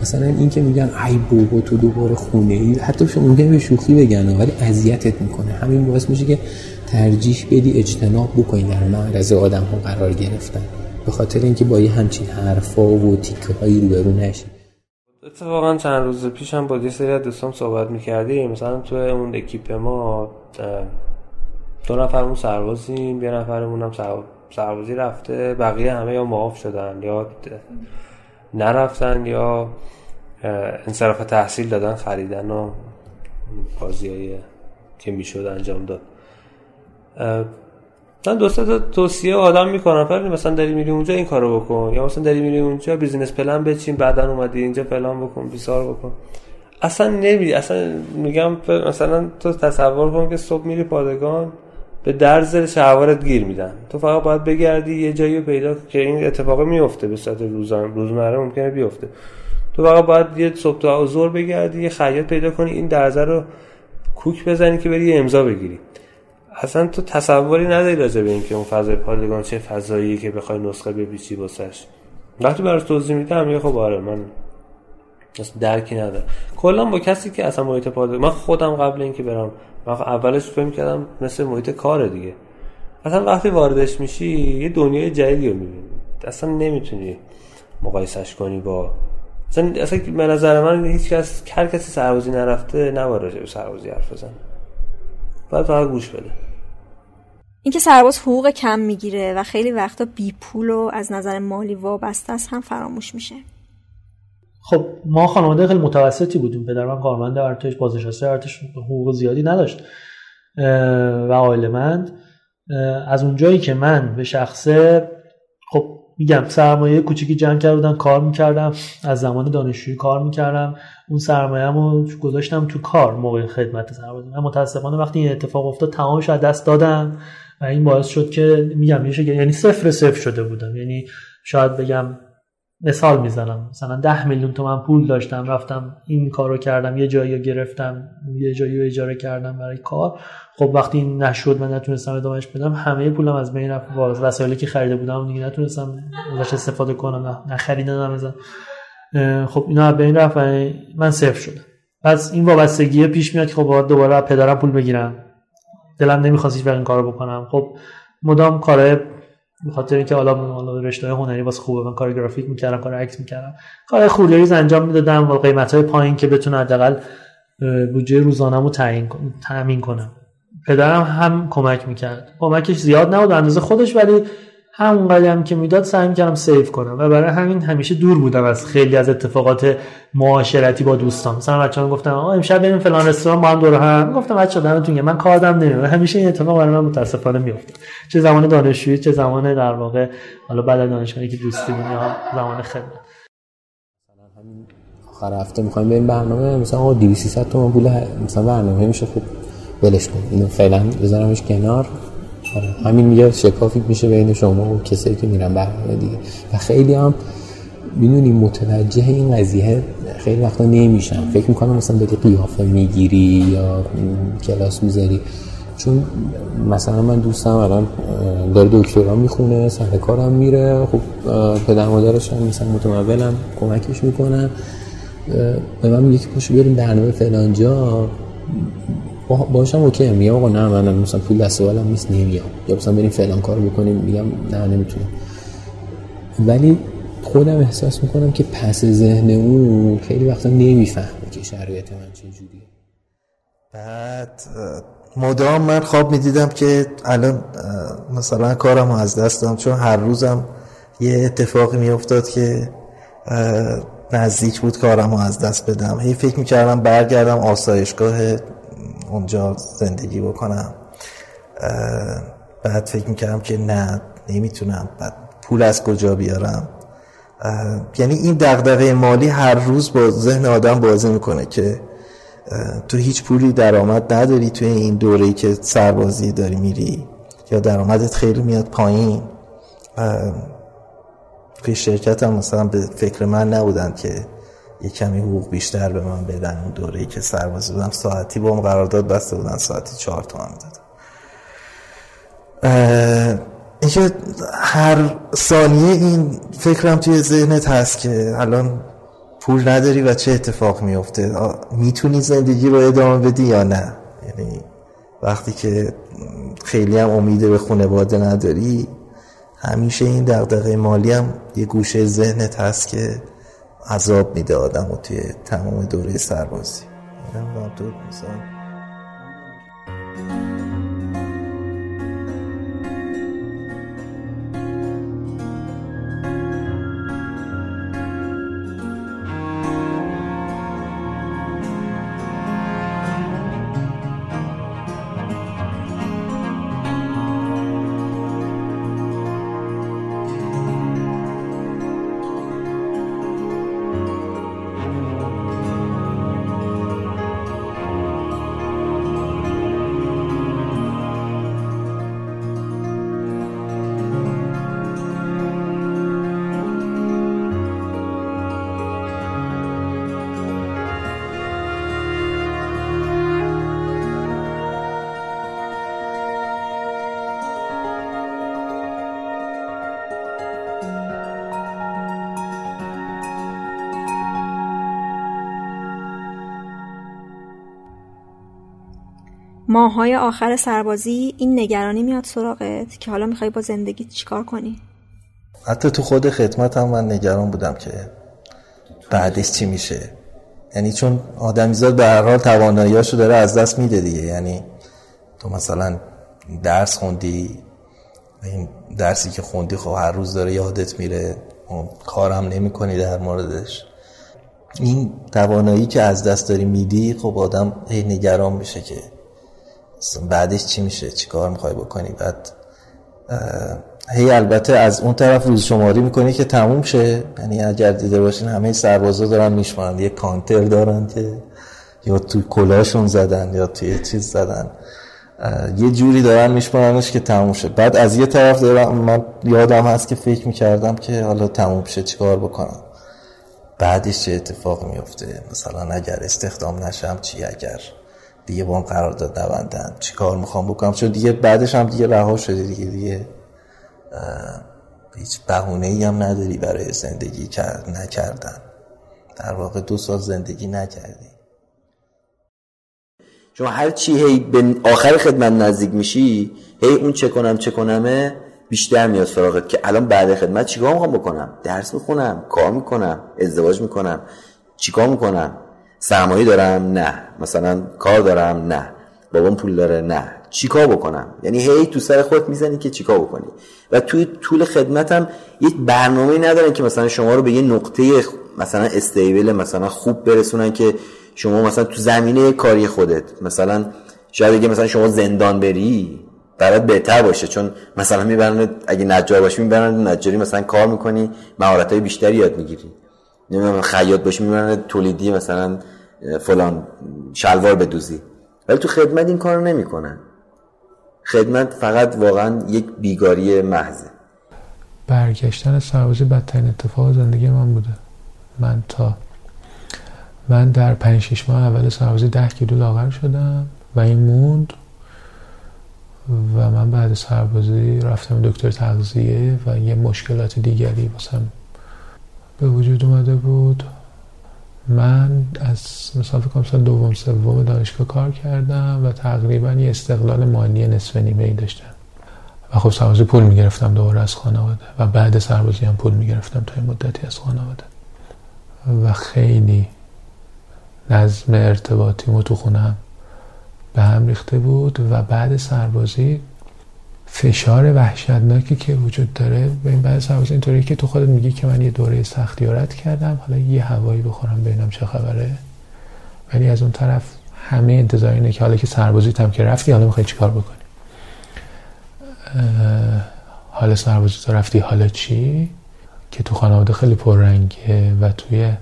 مثلا این که میگن ای بابا تو دوباره خونه ای حتی شما ممکنه به شوخی بگن ولی اذیتت می‌کنه. همین باعث میشه که ترجیح بدی اجتناب بکنی در معرض آدم ها قرار گرفتن. به خاطر اینکه با یه همچین حرفا و تیکه هایی روبرو نشی. اتفاقا چند روز پیش هم با یه سری از دوستان صحبت می‌کردیم. مثلا تو اون اکیپ ما دو نفرمون سربازیم یه نفرمون هم سربازی رفته. بقیه همه یا معاف شدن یا نرفتن یا انصراف تحصیل دادن خریدن و بازی که می‌شد انجام داد. من دو تا توصیه آدم می‌کنم فرض مثلا داری میری اونجا این کارو بکن. یا مثلا داری میری اونجا بیزینس پلن بچین بعدا اومدی اینجا پلان بکن بیسار بکن. اصلا نمیری. اصلا میگم مثلا تو تصور کن که صبح میری پادگان به درز شهوارت گیر میدن. تو فقط باید بگردی یه جایی پیدا که این اتفاق میفته به صورت روزان روزمره ممکنه بیفته. تو فقط باید یه صبح تا ظهر بگردی یه خیاط پیدا کنی این درزه رو کوک بزنی که بری امضا بگیری. اصلا تو تصوری نداری راجع به اینکه اون فضای پادگان چه فضاییه که بخوای نسخه بپیچی واسش. وقتی براش توضیح میدم میگه خب آره من اصلا درکی نداره کلا با کسی که اصلا محیط پادگان من خودم قبل اینکه برم من اولش فکر کردم مثل محیط کار دیگه. اصلا وقتی واردش میشی یه دنیای جدیدی رو می‌بینی. اصلا نمی‌تونی مقایسش کنی با اصلا اصلا به نظر من هیچ کس هر کسی سربازی نرفته نباید راجع به سربازی حرف بزنه. باید فقط گوش بده. اینکه سرباز حقوق کم می‌گیره و خیلی وقتا بی پول و از نظر مالی وابسته است هم فراموش میشه. خب ما خانواده خیلی متوسطی بودیم. پدر من کارمند ارتش بازنشسته ارتش حقوق زیادی نداشت. و عائلمند از اونجایی که من به شخصه خب میگم سرمایه کوچیکی جمع کرده بودم کار می‌کردم از زمان دانشجویی کار می‌کردم. اون سرمایه رو گذاشتم تو کار موقع خدمت سربازی من متاسفانه وقتی این اتفاق افتاد تمامش از دست دادم. این باعث شد که میگم یعنی صفر صفر شده بودم. یعنی شاید بگم مثال می‌زنم. مثلا ده میلیون تومن پول داشتم رفتم این کارو کردم یه جایی رو گرفتم یه جایی رو اجاره کردم برای کار. خب وقتی این نشد من نتونستم ادامهش بدم همه پولم از بین رفت. وسایلی که خریده بودم دیگه نتونستم ازش استفاده کنم. نه خریدم نمیزن خب اینا از بین رفت من صفر شدم. پس این وابستگی پیش میاد که خب باید دوباره پدرم پول بگیرم. دلم نمی‌خواست هیچ این کارو بکنم. خب مدام کارهای به خاطر اینکه حالا رشته هنری واسه خوبه من کار گرافیک می‌کردم کار عکس می‌کردم. کار خوریز انجام می‌دادم با قیمت های پایین که بتونه حداقل بودجه روزانه‌مو تعیین تامین کنم. پدرم هم کمک می‌کرد. کمکش زیاد نبود اندازه خودش ولی همون قدم که می‌داد سعی می‌کردم سیو کنم. و برای همین همیشه دور بودم از خیلی از اتفاقات معاشرتی با دوستان. مثلا بچه‌ها گفتم آقا امشب بریم فلان رستوران با هم دور هم. گفتم بچا دمتون من کاردم نمیاد همیشه این اتفاق برای من متاسفانه میفته چه زمان دانشجویی چه زمان در واقع حالا بعد دانشگاهی که دوستی یا زمان خدمت. آخر هفته می‌خوایم بریم برنامه مثلا آقا 200 300 تومن پول مثلا برنامه میشه خوب ولش کن. اینو فعلا بذارمش کنار. آره. همین میگه شکافی میشه بین شما و کسایی که میرن برنامه دیگه. و خیلی هم می‌دونی متوجه این قضیه خیلی وقتا نمیشن فکر می‌کنم مثلا بدی قیافه می‌گیری یا کلاس می‌ذاری. چون مثلا من دوستم الان داره دکترا می‌خونه سر کارم میره. خب پدر مادرش هم مثلا متمولم کمکش می‌کنن. به من میگه که پاشو بریم برنامه فلانجا. باشم اوکی میگم آقا نه من مثلا پول دست بالم نیست نمیام. یا مثلا بریم فلان کار بکنیم. میگم نه نمی‌تونم. ولی خودم احساس می‌کنم که پس ذهن اون خیلی وقتا نمی‌فهمه که شرایط من چجوریه. بعد مدام من خواب می‌دیدم که الان مثلا کارم از دست دادم. چون هر روزم یه اتفاقی میافتاد که نزدیک بود کارم از دست بدم. هی فکر می‌کردم برگردم آسایشگاه اونجا زندگی بکنم. بعد فکر می‌کردم که نه نمی‌تونم. بعد پول از کجا بیارم؟ یعنی این دغدغه مالی هر روز با ذهن آدم بازی می‌کنه که تو هیچ پولی درآمد نداری توی این دوره که سربازی داری میری یا درآمدت خیلی میاد پایین. توی شرکت هم مثلا به فکر من نبودن که یه کمی حقوق بیشتر به من بدن اون دوره ای که سربازی بودم. ساعتی با هم قرارداد بسته بودن ساعتی چهار تومن دادم اینکه هر ثانیه این فکرم توی ذهنت هست که الان پول نداری و چه اتفاق میفته می‌تونی زندگی رو ادامه بدی یا نه؟ یعنی وقتی که خیلی هم امیده به خانواده نداری همیشه این دغدغه مالی هم یه گوشه ذهنت هست که عذاب میده آدم و توی تمام دوره سربازی. اینم تو مثلا ماهای آخر سربازی این نگرانی میاد سراغت که حالا می‌خوای با زندگی چیکار کنی؟ حتی تو خود خدمت هم من نگران بودم که بعدش چی میشه. یعنی چون آدمیزاد به هر حال تواناییاشو داره از دست میده دیگه. یعنی تو مثلا درس خوندی این درسی که خوندی خب هر روز داره یادت میره. کارم نمی کنی در موردش. این توانایی که از دست داری میدی خب آدم نگران میشه که بعدش چی میشه؟ چی کار می‌خوای بکنی؟ بعد هی البته از اون طرف روز شماری می‌کنی که تموم شه. یعنی اگر دیده باشین همه سربازا دارن میشمارن. یه کانتر دارن که یا تو کلاشون زدن یا توی چیز زدن. یه جوری دارن میشمارنش که تموم شه. بعد از یه طرف دارم من یادم هست که فکر می‌کردم که حالا تموم شه چیکار بکنم. بعدش چه اتفاق میفته مثلا اگر استخدام نشم چی؟ اگر دیگه با هم قرار داد نبندن چی کار می‌خوام بکنم؟ چون دیگه بعدش هم دیگه رها شده دیگه دیگه هیچ بهونه ای هم نداری برای زندگی کرد نکردن. در واقع دو سال زندگی نکردی. چون هر چی هی به آخر خدمت نزدیک میشی هی اون چه کنم چه کنمه بیشتر میاد سراغت که الان بعد خدمت چیکار می‌خوام بکنم؟ درس می‌خونم کار می‌کنم ازدواج می‌کنم. چیکار می‌کنم؟ سرمایه دارم؟ نه. مثلا کار دارم؟ نه. بابام پول داره؟ نه. چیکار بکنم؟ یعنی هی تو سر خودت می‌زنی که چیکار بکنی. و توی طول خدمتم یک برنامه ندارن که مثلا شما رو به یه نقطه مثلا استیبل مثلا خوب برسونن که شما مثلا تو زمینه کاری خودت. مثلا شاید اگه مثلا شما زندان بری برات بهتر باشه. چون مثلا می‌برن اگه نجار باشی می‌برن نجاری مثلا کار می‌کنی مهارت های بیشتری یاد می‌گیری. نمی‌دونم خیاط باشی می‌برن تولیدی مثلا فلان شلوار بدوزی. ولی تو خدمت این کارو نمی‌کنن. خدمت فقط واقعا یک بیگاری محضه. برگشتن سربازی بدترین اتفاق زندگی من بوده. من تا من در پنج شش ماه اول سربازی ده کیلو لاغر شدم و این موند و من بعد سربازی رفتم دکتر تغذیه و یه مشکلات دیگری واسم به وجود اومده بود. من از مثلا فکر سال دوم سوم دانشگاه کار کردم و تقریبا یه استقلال مالی نصف نیمه ای داشتم. و خب سربازی پول می‌گرفتم دوباره از خانواده و بعد سربازی هم پول می‌گرفتم تا مدتی از خانواده. و خیلی نظم ارتباطی تو خونم به هم ریخته بود و بعد سربازی فشار وحشتناکی که وجود داره. به این بعد سرباز اینطوری که تو خودت میگی که من یه دوره سختیارت کردم. حالا یه هوایی بخورم ببینم چه خبره. ولی از اون طرف همه انتظار اینه که حالا که سربازی هم که رفتی حالا می‌خوای چیکار بکنی؟ حالا سربازی تو رفتی حالا چی؟ که تو خانواده خیلی پررنگه و توی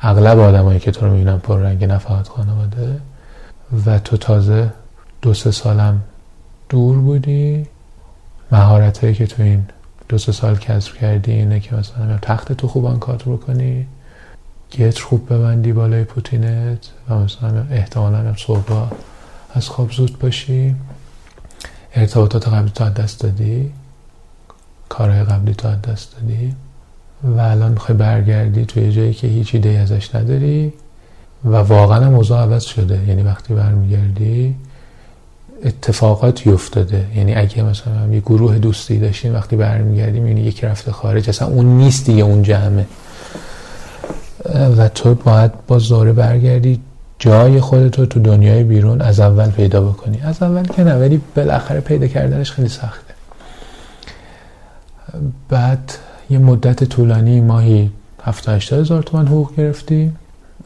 اغلب آدمایی که تو رو می‌بینن پر رنگ نه فقط خانواده. و تو تازه دو سه سالم دور بودی. مهارت هایی که تو این دو سه سال کسب کردی اینه که مثلا تخت تو خوب آنکات کنی گتر خوب ببندی بالای پوتینت و مثلا احتمالا صبح از خواب زود باشی. ارتباطات قبلی تو دست دادی. کارهای قبلی تو دست دادی. و الان می‌خوای برگردی توی جایی که هیچ ایده ازش نداری. و واقعا هم اوضاع عوض شده. یعنی وقتی برمیگردی اتفاقاتی افتاده یعنی اگه مثلا یه گروه دوستی داشتیم وقتی برمیگردیم یعنی یکی رفته خارج اصلا اون نیست دیگه اون جمعه. و تو باید با زوره برگردی جای خودت رو تو دنیای بیرون از اول پیدا بکنی. از اول که نه ولی بالاخره پیدا کردنش خیلی سخته. بعد یه مدت طولانی ماهی 7 هزار تومن حقوق گرفتی.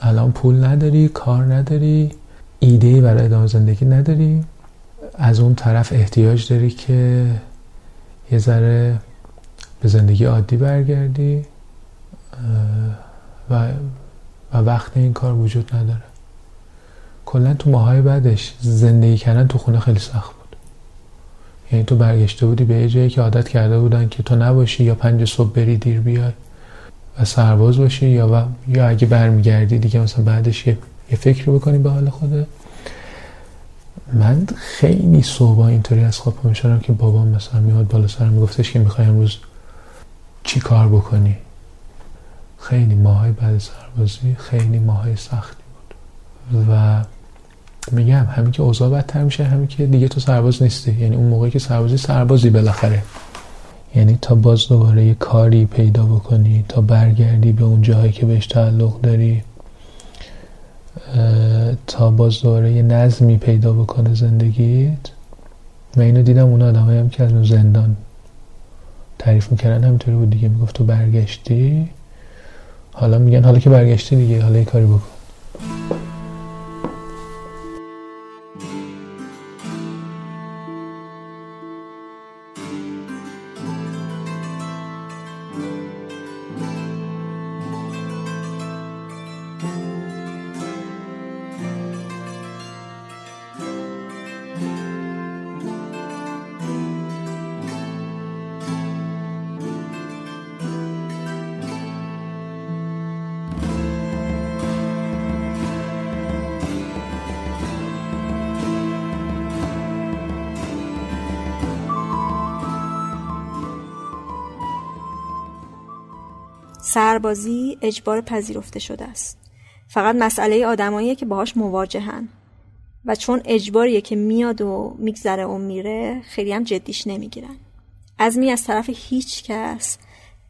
الان پول نداری کار نداری ایده برای ادامه زندگی نداری. از اون طرف احتیاج داری که یه ذره به زندگی عادی برگردی و, و وقت این کار وجود نداره. کلا تو ماهای بعدش زندگی کردن تو خونه خیلی سخت بود. یعنی تو برگشته بودی به یه جایی که عادت کرده بودن که تو نباشی یا پنج صبح بری دیر بیای و سرباز باشی یا, و... یا اگه برمیگردی دیگه مثلا بعدش یه, یه فکری بکنی به حال خوده من خیلی صبح اینطوری از خواب می‌شدم که بابام مثلا میاد بالا سرم میگفتش که می‌خوای امروز چی کار بکنی؟ خیلی ماهای بعد سربازی خیلی ماهای سختی بود. و میگم همین که اوضاع بدتر میشه همین که دیگه تو سرباز نیستی. یعنی اون موقعی که سربازی سربازی بالاخره. یعنی تا باز دوباره یه کاری پیدا بکنی تا برگردی به اون جایی که بهش تعلق داری. تا باز دوباره یه نظمی پیدا بکنه زندگیت. من اینو دیدم اون آدم هم که از اون زندان تعریف می‌کردن همینطوری بود دیگه می‌گفت تو برگشتی؟ حالا میگن حالا که برگشتی دیگه حالا یه کاری بکن. سربازی اجبار پذیرفته شده است. فقط مسئله آدماییه که باهاش مواجهن. و چون اجباریه که میاد و میگذره و میره خیلی هم جدیش نمی‌گیرن. می از طرف هیچ کس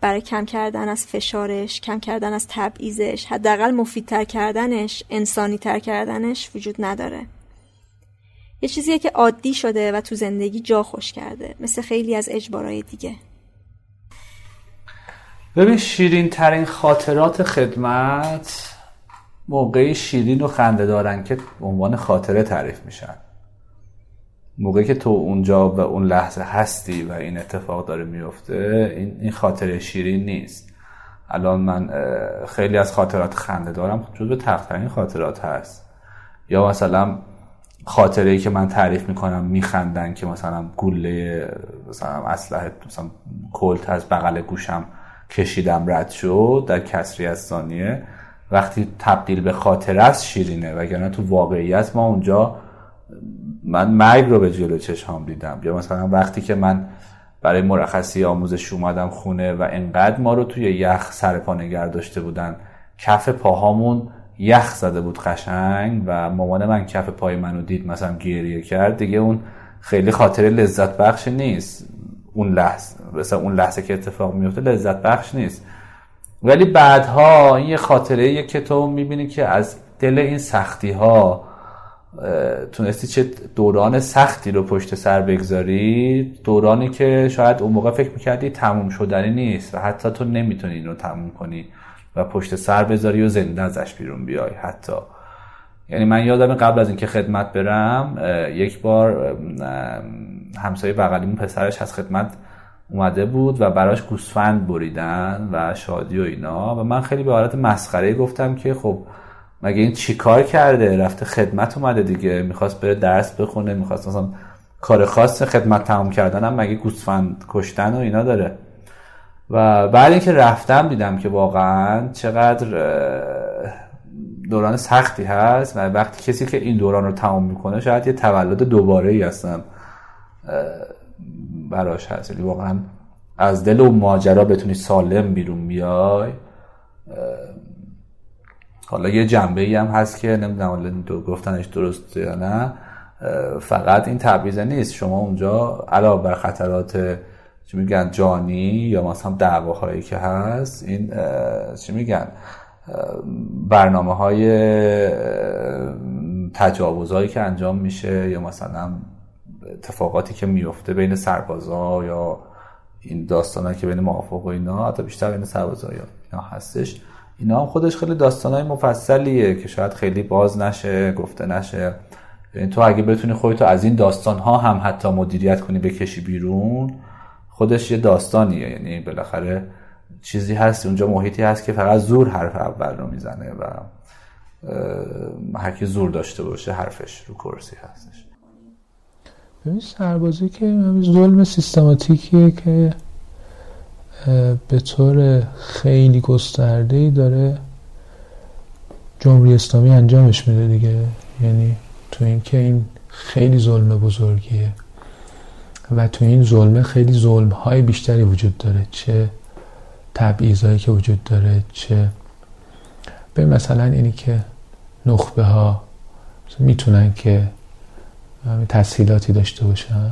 برای کم کردن از فشارش کم کردن از تبعیزش حداقل مفیدتر کردنش انسانی تر کردنش وجود نداره. یه چیزیه که عادی شده و تو زندگی جا خوش کرده مثل خیلی از اجبارهای دیگه. ببین شیرین ترین خاطرات خدمت موقعی شیرین و خنده دارن که عنوان خاطره تعریف میشن. موقعی که تو اونجا به اون لحظه هستی و این اتفاق داره میفته این, این خاطره شیرین نیست. الان من خیلی از خاطرات خنده دارم جزو تخترین خاطرات هست. یا مثلا خاطره ای که من تعریف می‌کنم میخندن که مثلا گله مثلا اسلحه مثلا کلت از بغل گوشم کشیدم رد شد در کسری از ثانیه. وقتی تبدیل به خاطر است شیرینه وگرنه تو واقعیت ما اونجا من مرگ رو به جلو چشم دیدم. یا مثلا وقتی که من برای مرخصی آموزش اومدم خونه و انقدر ما رو توی یخ سر پا نگر داشته بودن. کف پاهامون یخ زده بود قشنگ و مامان من کف پای منو دید مثلا گریه کرد. دیگه اون خیلی خاطر لذت بخش نیست. اون لحظه مثلا اون لحظه که اتفاق میفته لذت بخش نیست. ولی بعدها این یه خاطره که تو می‌بینی که از دل این سختی ها تونستی چه دوران سختی رو پشت سر بگذاری دورانی که شاید اون موقع فکر می‌کردی تموم شدنی نیست و حتی تو نمی‌تونی این رو تموم کنی و پشت سر بذاری و زنده ازش بیرون بیای حتی. یعنی من یادم قبل از اینکه خدمت برم یک بار همسایه بغلیمون پسرش از خدمت اومده بود و براش گوسفند بریدن و شادی و اینا و من خیلی به حالت مسخره گفتم که خب مگه این چیکار کرده؟ رفته خدمت اومده دیگه می‌خواست بره درس بخونه می‌خواست مثلا کار خاص خدمت تمام کردن مگه گوسفند کشتن و اینا داره؟ و بعد اینکه رفتم دیدم که واقعا چقدر دوران سختی هست و وقتی کسی که این دوران رو تمام می‌کنه شاید یه تولد دوباره ای هستم براش هست. یعنی واقعا از دل و ماجرا بتونی سالم بیرون بیای. حالا یه جنبه ای هم هست که نمی‌دونم دو گفتنش درست یا نه. فقط این تبعیضه نیست. شما اونجا علاوه بر خطرات چی میگن جانی یا مثلا دعواهایی که هست این چی میگن؟ برنامه های تجاوزهایی که انجام میشه یا مثلا اتفاقاتی که میفته بین سربازا یا این داستان که بین موافق و اینا حتی بیشتر بین سربازا یا اینا هستش. اینا هم خودش خیلی داستان های مفصلیه که شاید خیلی باز نشه گفته نشه. یعنی تو اگه بتونی خودتو از این داستان ها هم حتی مدیریت کنی بکشی بیرون خودش یه داستانیه. یعنی بالاخره چیزی هست اونجا محیطی هست که فقط زور حرف اول رو می‌زنه و هر کی زور داشته باشه حرفش رو کرسی هستش. ببین سربازی که ظلم سیستماتیکیه که به طور خیلی گسترده ای داره جمهوری اسلامی انجامش میده دیگه. یعنی تو این که این خیلی ظلم بزرگیه و تو این ظلمه خیلی ظلم های بیشتری وجود داره چه تبعیض که وجود داره چه به مثلا اینی که نخبه ها می‌تونن که تسهیلاتی داشته باشن.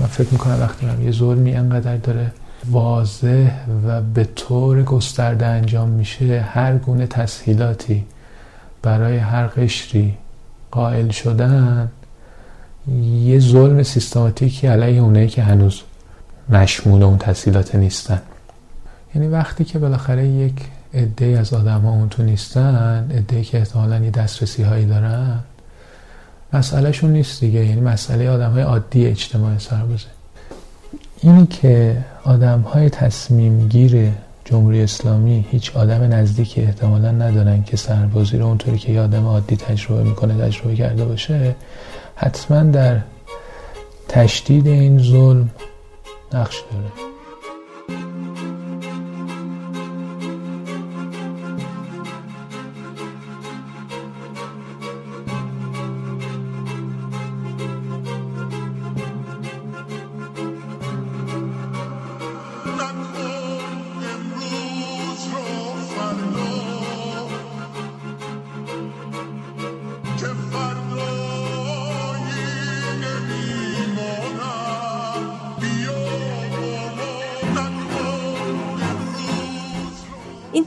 من فکر می‌کنم وقتی من یه ظلمی انقدر داره واضح و به طور گسترده انجام میشه هر گونه تسهیلاتی برای هر قشری قائل شدن یه ظلم سیستماتیکی علیه اونایی که هنوز مشمول اون تسهیلات نیستن. یعنی وقتی که بالاخره یک عده از آدم ها اون تو نیستن عده که احتمالا یه دسترسی هایی دارن مسئلهشون نیست دیگه. یعنی مسئله آدم های عادی اجتماع سربازه اینی که آدم های تصمیم گیر جمهوری اسلامی هیچ آدم نزدیکی احتمالا ندارن که سربازی رو اونطوری که یه آدم عادی تجربه می‌کنه تجربه کرده باشه حتما در تشدید این ظلم نقش داره.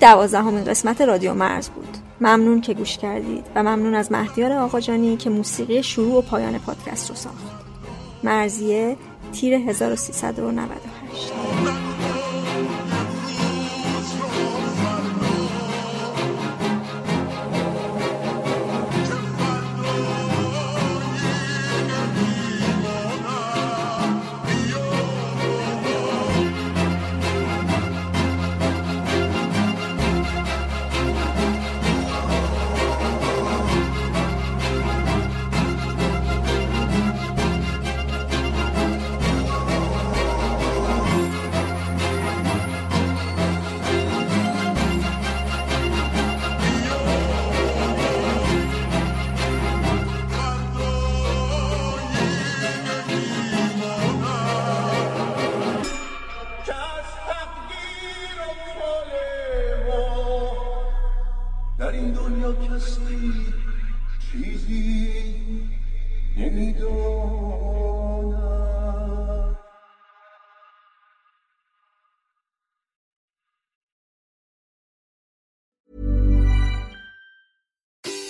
دوازدهمین قسمت رادیو مرز بود. ممنون که گوش کردید و ممنون از مهدیار آقاجانی که موسیقی شروع و پایان پادکست رو ساخت. مرزیه تیر 1398「